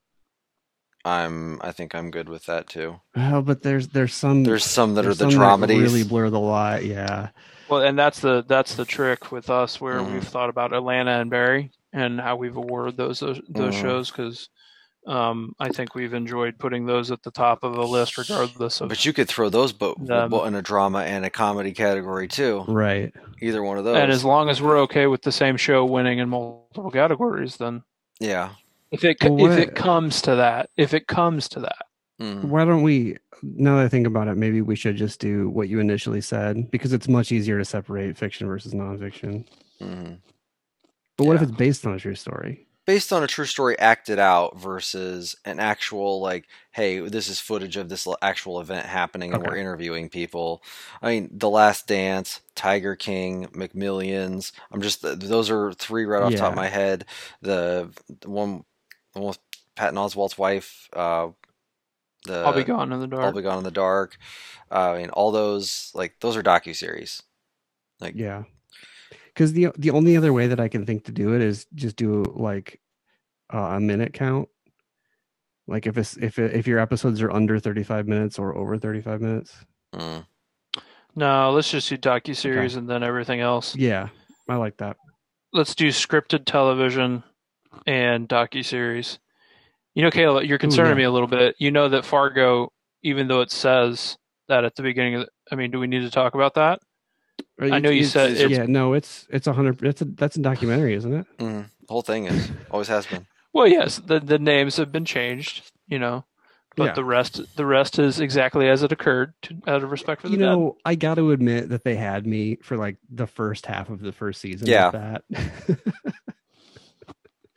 I'm. I think I'm good with that too. Oh, but there's there's some There's some that are there's the some dramedies. really blur the line. Yeah, Well, and that's the that's the trick with us where Mhm. we've thought about Atlanta and Barry and how we've awarded those those, those Mhm. shows because um, I think we've enjoyed putting those at the top of the list regardless of. but you could throw those both Um, in a drama and a comedy category too. right. Either one of those. and as long as we're okay with the same show winning in multiple categories, then yeah. If it Well, what if I- it comes to that, if it comes to that, Mhm. Why don't we? Now that I think about it, maybe we should just do what you initially said because it's much easier to separate fiction versus nonfiction. Mhm. But what if it's based on a true story? based on a true story acted out versus an actual like hey this is footage of this actual event happening and we're interviewing people i mean the last dance tiger king mcmillions i'm just those are three right off the top of my head the, the one the one with patton oswalt's wife uh the I'll be gone in the dark. All Be Gone in the dark uh, i mean all those like those are docu-series like Yeah, because the the only other way that I can think to do it is just do like uh, a minute count. Like if it's if it, if your episodes are under thirty five minutes or over thirty five minutes. mm, no, let's just do docu series and then everything else. Yeah, I like that. let's do scripted television and docu series. You know, Kayla, you're concerning yeah. me a little bit. You know that Fargo, even though it says that at the beginning of, the, I mean, do we need to talk about that? Or I know you it's- said it's- it's- yeah. No, it's it's a hundred. That's a that's a documentary, isn't it? Mm, the whole thing is always has been. Well, yes, the the names have been changed, you know, but Yeah. the rest the rest is exactly as it occurred, to, out of respect for the You know, I got to admit that they had me for like the first half of the first season. Yeah. that.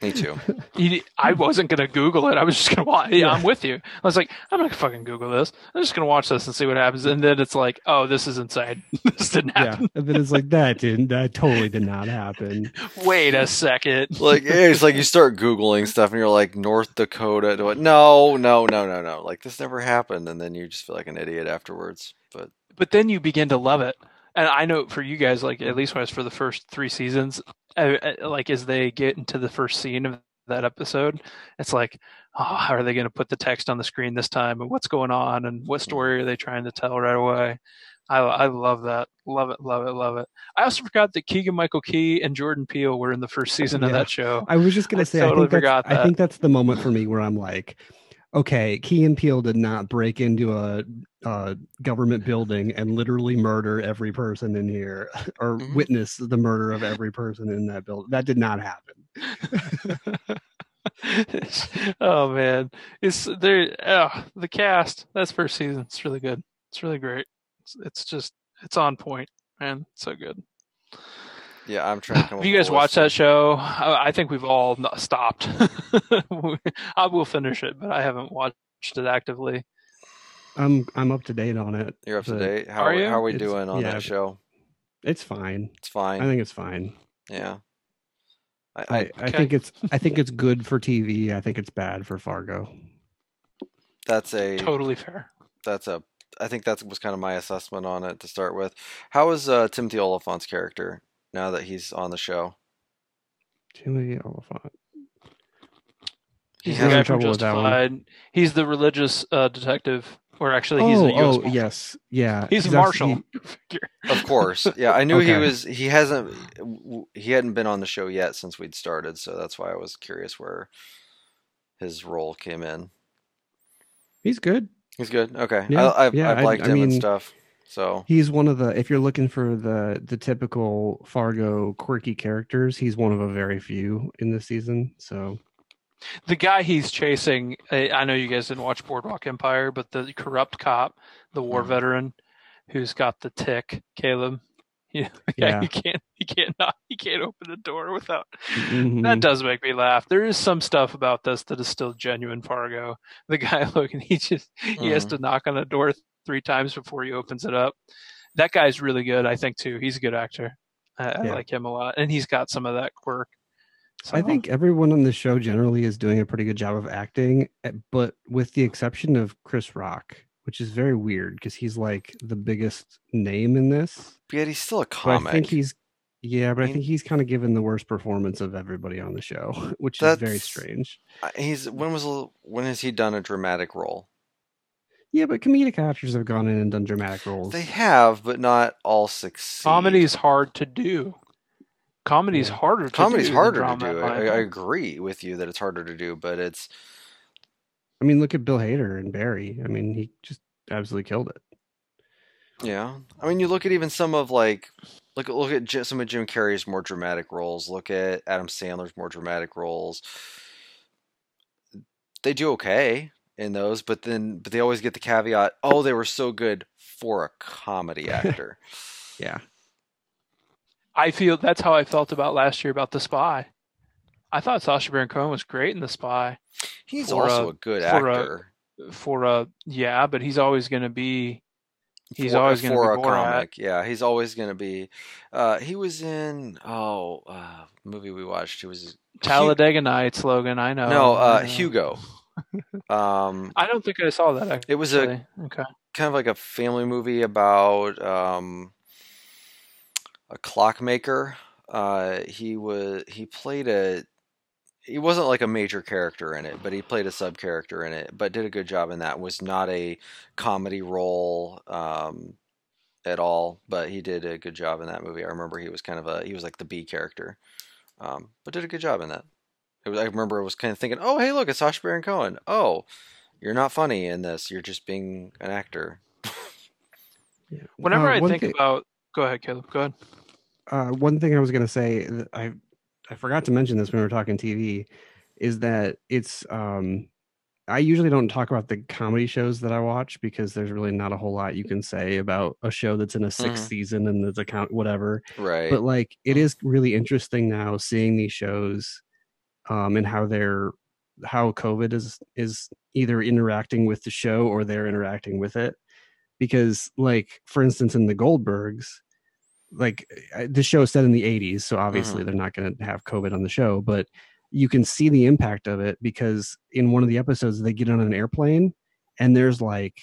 Me too. dead. I wasn't gonna Google it. I was just gonna watch. Yeah, I'm with you. I was like, I'm not gonna fucking Google this. I'm just gonna watch this and see what happens. And then it's like, oh, this is insane. this didn't yeah, happen. and then it's like that didn't that totally did not happen. Wait a second. Like it's like you start googling stuff and you're like North Dakota. No, no, no, no, no. Like this never happened, and then you just feel like an idiot afterwards. But but then you begin to love it. And I know for you guys, like at least when it's for the first three seasons, uh, uh, like as they get into the first scene of that episode, it's like, oh, how are they going to put the text on the screen this time, and what's going on, and what story are they trying to tell right away? I I love that, love it, love it, love it. I also forgot that Keegan Michael Key and Jordan Peele were in the first season of that show. I was just gonna say, totally I think that's, forgot I think that's the moment for me where I'm like, okay, Key and Peele did not break into a, a government building and literally murder every person in here, or Mhm. witness the murder of every person in that building. That did not happen. oh man, it's there. Oh, the cast. That's first season. It's really good. It's really great. It's, it's just it's on point, man. It's so good. yeah, I'm trying to come. Have you guys a watched that show? I, I think we've all stopped. I will finish it, but I haven't watched it actively. I'm I'm up to date on it. You're up to date. How Are are, you? how are we It's- doing on yeah. that show? It's fine. It's fine. I think it's fine. yeah. I, I, I, I think it's I think it's good for TV. I think it's bad for Fargo. that's a Totally fair. that's a I think that was kind of my assessment on it to start with. How is uh, Timothy Olyphant's character now that he's on the show? Timothy Olyphant. He He's has the guy from trouble with that one. Justified. He's the religious uh, detective, or actually, he's oh, a U.S. oh Marshal. yes, yeah. He's a marshal. figure. Of course, yeah. I knew he was. He hasn't. He hadn't been on the show yet since we'd started, so that's why I was curious where his role came in. he's good. He's good. Okay, Yeah, I, I've, yeah, I've liked I him and mean- stuff. So He's one of the if you're looking for the the typical Fargo quirky characters, he's one of a very few in this season. So the guy he's chasing I know you guys didn't watch Boardwalk Empire, but the corrupt cop, the war Mhm. veteran, who's got the tick, Caleb. Yeah, Yeah. he can't, he can't not, he can't open the door without. mhm. That does make me laugh. There is some stuff about this that is still genuine Fargo. The guy looking, he just he has Mhm. to knock on the door three times before he opens it up. That guy's really good, I think too. He's a good actor. I, I like him a lot, and he's got some of that quirk. I think everyone on the show generally is doing a pretty good job of acting, eh, but with the exception of Chris Rock, which is very weird because he's like the biggest name in this. yet he's still a But comic. I think he's yeah, but I mean- think he's kind of given the worst performance of everybody on the show, which is very strange. He's when was when has he done a dramatic role? Yeah, but comedic actors have gone in and done dramatic roles. They have, but not all succeed. Comedy is hard to do. Comedy's Yeah. harder to do. comedy's do. harder than to do. I, I agree with you that it's harder to do, but it's I mean, look at Bill Hader and Barry. I mean, he just absolutely killed it. yeah. I mean, you look at even some of like look at look at some of Jim Carrey's more dramatic roles. Look at Adam Sandler's more dramatic roles. They do okay in those, but then but they always get the caveat, "Oh, they were so good for a comedy actor." Yeah. I feel that's how I felt about last year about The Spy. I thought Sacha Baron Cohen was great in The Spy. He's also a- a, good for a- actor. For a yeah, but he's always going to be. He's for, always going to be a comic. Yeah, he's always going to be. Uh, he was in oh uh, movie we watched. He was Talladega Nights, Logan. I know. no uh, I know. Hugo. Um, I don't think I saw that. Actually. it was a okay. kind of like a family movie about um, a clockmaker. Uh, he was he played a he wasn't like a major character in it, but he played a sub character in it, but did a good job in that. Was not a comedy role um, at all, but he did a good job in that movie. I remember he was kind of a he was like the B character, um, but did a good job in that. It was, I remember I was kind of thinking, oh hey look, it's Sacha Baron Cohen. Oh, you're not funny in this. You're just being an actor. yeah. Whenever Uh, I think thing- about Go ahead, Caleb. Go ahead. Uh, one thing I was going to say, I I forgot to mention this when we were talking TV, is that it's um, I usually don't talk about the comedy shows that I watch because there's really not a whole lot you can say about a show that's in a 6th Mhm. season and it's account whatever. Right. But like, it is really interesting now seeing these shows, um, and how they're how COVID is is either interacting with the show or they're interacting with it. Because, like, for instance, in the Goldbergs, like the show is set in the 80s, so obviously they're not going to have COVID on the show, but you can see the impact of it because in one of the episodes they get on an airplane and there's like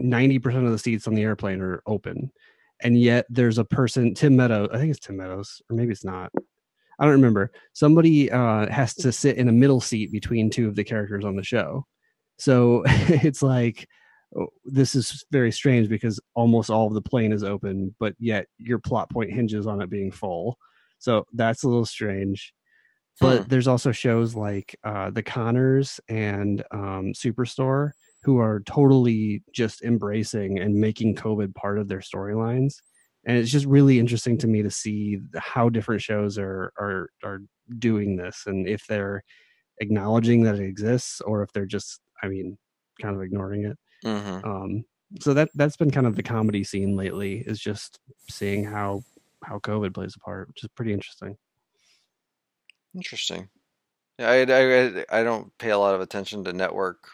90% of the seats on the airplane are open and yet there's a person tim meadows i think it's tim meadows or maybe it's not i don't remember somebody uh has to sit in a middle seat between two of the characters on the show. So it's like this is very strange because almost all of the plane is open but yet your plot point hinges on it being full. So that's a little strange. But there's also shows like uh, the Conners and um, Superstore who are totally just embracing and making COVID part of their storylines, and it's just really interesting to me to see how different shows are are are doing this, and if they're acknowledging that it exists or if they're just, I mean, kind of ignoring it. Hmm Um, so that that's been kind of the comedy scene lately is just seeing how how COVID plays a part, which is pretty interesting. Interesting. Yeah, I, I I don't pay a lot of attention to network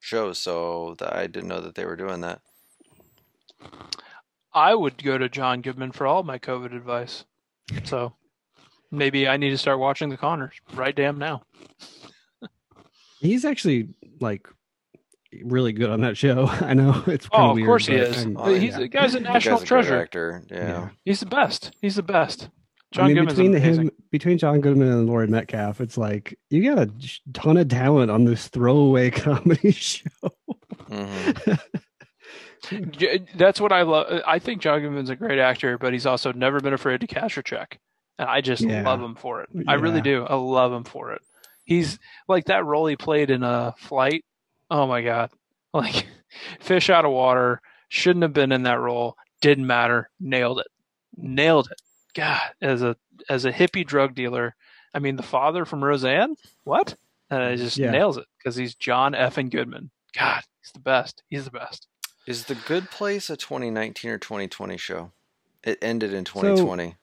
shows, so that I didn't know that they were doing that. I would go to John Goodman for all my COVID advice. So maybe I need to start watching the Conners right damn now. He's actually like really good on that show. I know it's Oh, kinda weird, course he is. I'm- Oh, He's yeah. the guy's a national guy's a treasure. actor. Yeah. Yeah. He's the best. He's the best. John I mean, Goodman's between amazing. him, between John Goodman and Laurie Metcalf, it's like you got a ton of talent on this throwaway comedy show. hmm That's what I love. I think John Goodman's a great actor, but he's also never been afraid to cash a check, and I just Yeah. love him for it. I really do. I love him for it. He's like that role he played in a flight. Oh my god! Like fish out of water. Shouldn't have been in that role. Didn't matter. Nailed it. Nailed it. God, as a as a hippie drug dealer, I mean the father from Roseanne. What? And he just Yeah. nails it because he's John F. and Goodman. God, he's the best. He's the best. Is The Good Place a 2019 or 2020 show? It ended in 2020.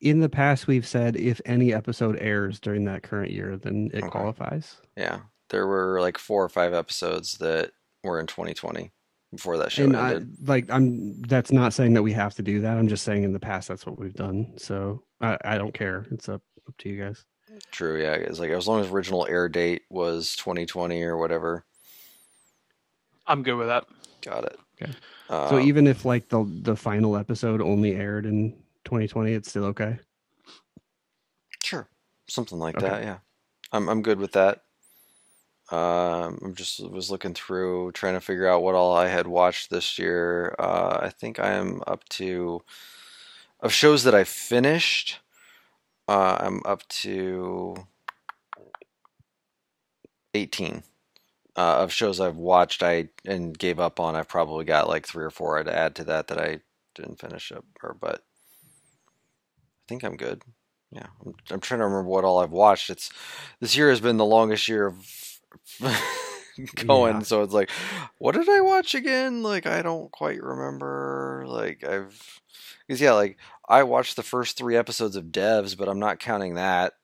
In the past, we've said if any episode airs during that current year, then it Okay. qualifies. yeah. There were like four or five episodes that were in 2020 before that show and I, ended. like I'm that's not saying that we have to do that. I'm just saying in the past that's what we've done. So I, I don't care. It's up up to you guys. True, yeah. It's like as long as original air date was 2020 or whatever. I'm good with that. Got it. Okay. Uh, so even if like the the final episode only aired in 2020, it's still okay. Sure, something like Okay. that. Yeah, I'm I'm good with that. Um, I'm just was looking through trying to figure out what all I had watched this year. Uh, I think I am up to of shows that I finished. Uh, I'm up to 18 uh, of shows I've watched. I and gave up on. I've probably got like three or four I'd add to that that I didn't finish up. Or but I think I'm good. Yeah, I'm, I'm trying to remember what all I've watched. It's this year has been the longest year of going, Yeah. so it's like, what did I watch again? Like I don't quite remember. Like I've, because yeah, like I watched the first three episodes of Devs, but I'm not counting that.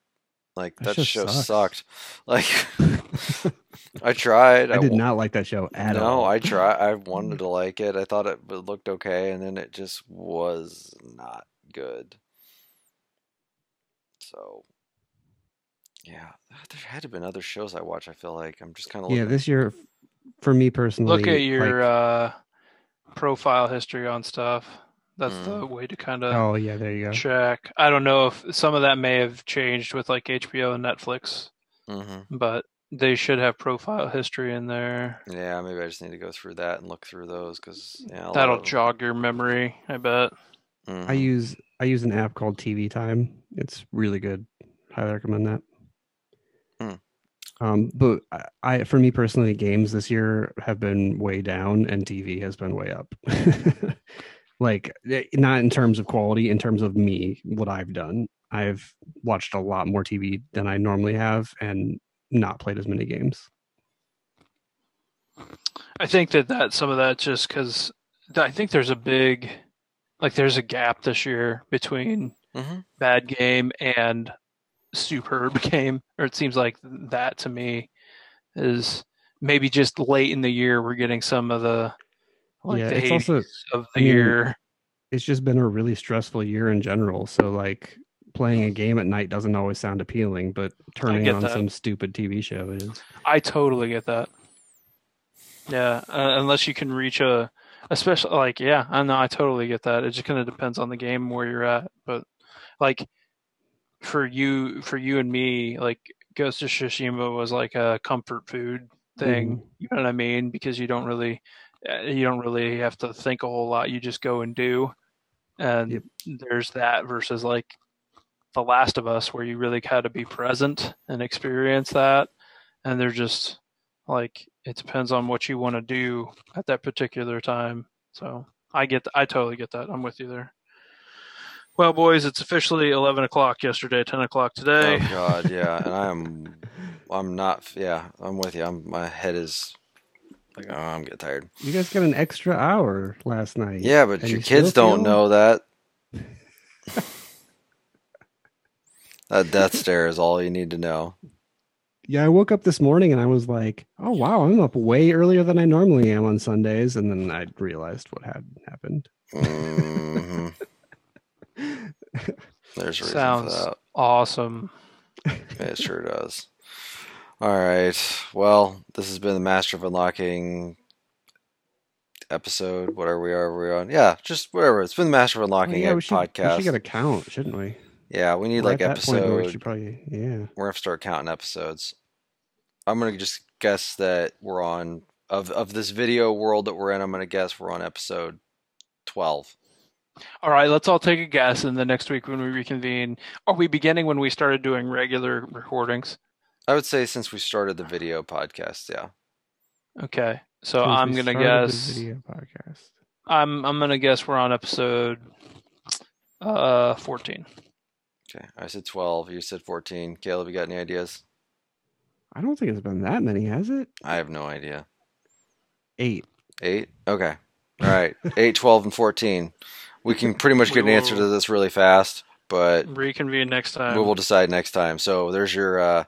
Like That that, show sucks. sucked. Like I tried. I did not like that show at no, all. I tried. I wanted to like it. I thought it looked okay, and then it just was not good. So, yeah, there had to have been other shows I watched. I feel like I'm just kind of looking yeah, this year for me personally. Look at your like- uh, profile history on stuff. That's Mm. the way to kind of oh yeah, there you go. check. I don't know if some of that may have changed with like HBO and Netflix, hmm but they should have profile history in there. Yeah, maybe I just need to go through that and look through those because yeah, That'll jog your memory, I bet. Mhm. I use I use an app called TV Time. It's really good. Highly recommend that. Um, but I, I, for me personally, games this year have been way down, and TV has been way up. Like eh, not in terms of quality, in terms of me, what I've done. I've watched a lot more TV than I normally have, and not played as many games. I think that that some of that just because I think there's a big, like there's a gap this year between hmm bad game and superb game, or it seems like that to me is maybe just late in the year we're getting some of the like Yeah, the it's 80s also- of the I mean, year. It's just been a really stressful year in general. So like playing a game at night doesn't always sound appealing, but turning on that. some stupid TV show is. I totally get that. Yeah, uh, unless you can reach a, especially like yeah, I know I totally get that. It just kind of depends on the game where you're at, but like for you, for you and me, like Ghost of Tsushima was like a comfort food thing. You know what I mean? Because you don't really, uh, you don't really have to think a whole lot. You just go and do, and Yep. there's that versus like The Last of Us, where you really got to be present and experience that and they're just like it depends on what you want to do at that particular time. So I get, I totally get that. I'm with you there. Well, boys, it's officially 11 o'clock yesterday, 10 o'clock today. Oh God, yeah, and I'm, I'm not. Yeah, I'm with you. I'm. My head is like, oh, I'm getting tired. You guys got an extra hour last night. Yeah, but your you kids don't feel- know that. that death stare is all you need to know. Yeah, I woke up this morning and I was like, "Oh wow, I'm up way earlier than I normally am on Sundays." And then I realized what had happened. hmm There's a reason Sounds- for that. Awesome. It sure does. All right. Well, this has been the Master of Unlocking episode. Whatever we are, we're on. Yeah, just whatever. It's been the Master of Oh, Unlocking yeah, we should, podcast. we should get a count, shouldn't we? yeah, we need We're like at that point we episode. should probably, yeah. we're gonna start counting episodes. I'm gonna just guess that we're on of of this video world that we're in. I'm gonna guess we're on episode twelve. All right, let's all take a guess, and the next week when we reconvene, are we beginning when we started doing regular recordings? I would say since we started the video podcast, yeah. Okay, so Since I'm gonna guess. video podcast. I'm I'm gonna guess we're on episode uh 14. Okay, I said twelve. You said fourteen. Caleb, you got any ideas? I don't think it's been that many, has it? I have no idea. Eight. Eight. Okay. All right. Eight, 12, and fourteen. We can pretty much get an answer to this really fast, but Reconvene next time. we will decide next time. So there's your uh,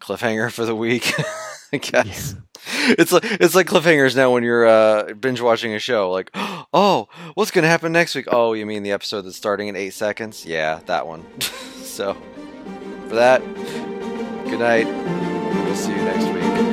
cliffhanger for the week. I guess it's like it's like cliffhangers now when you're uh, binge watching a show. Like, oh, what's gonna happen next week? Oh, you mean the episode that's starting in eight seconds? Yeah, that one. so for that, good night. We'll see you next week.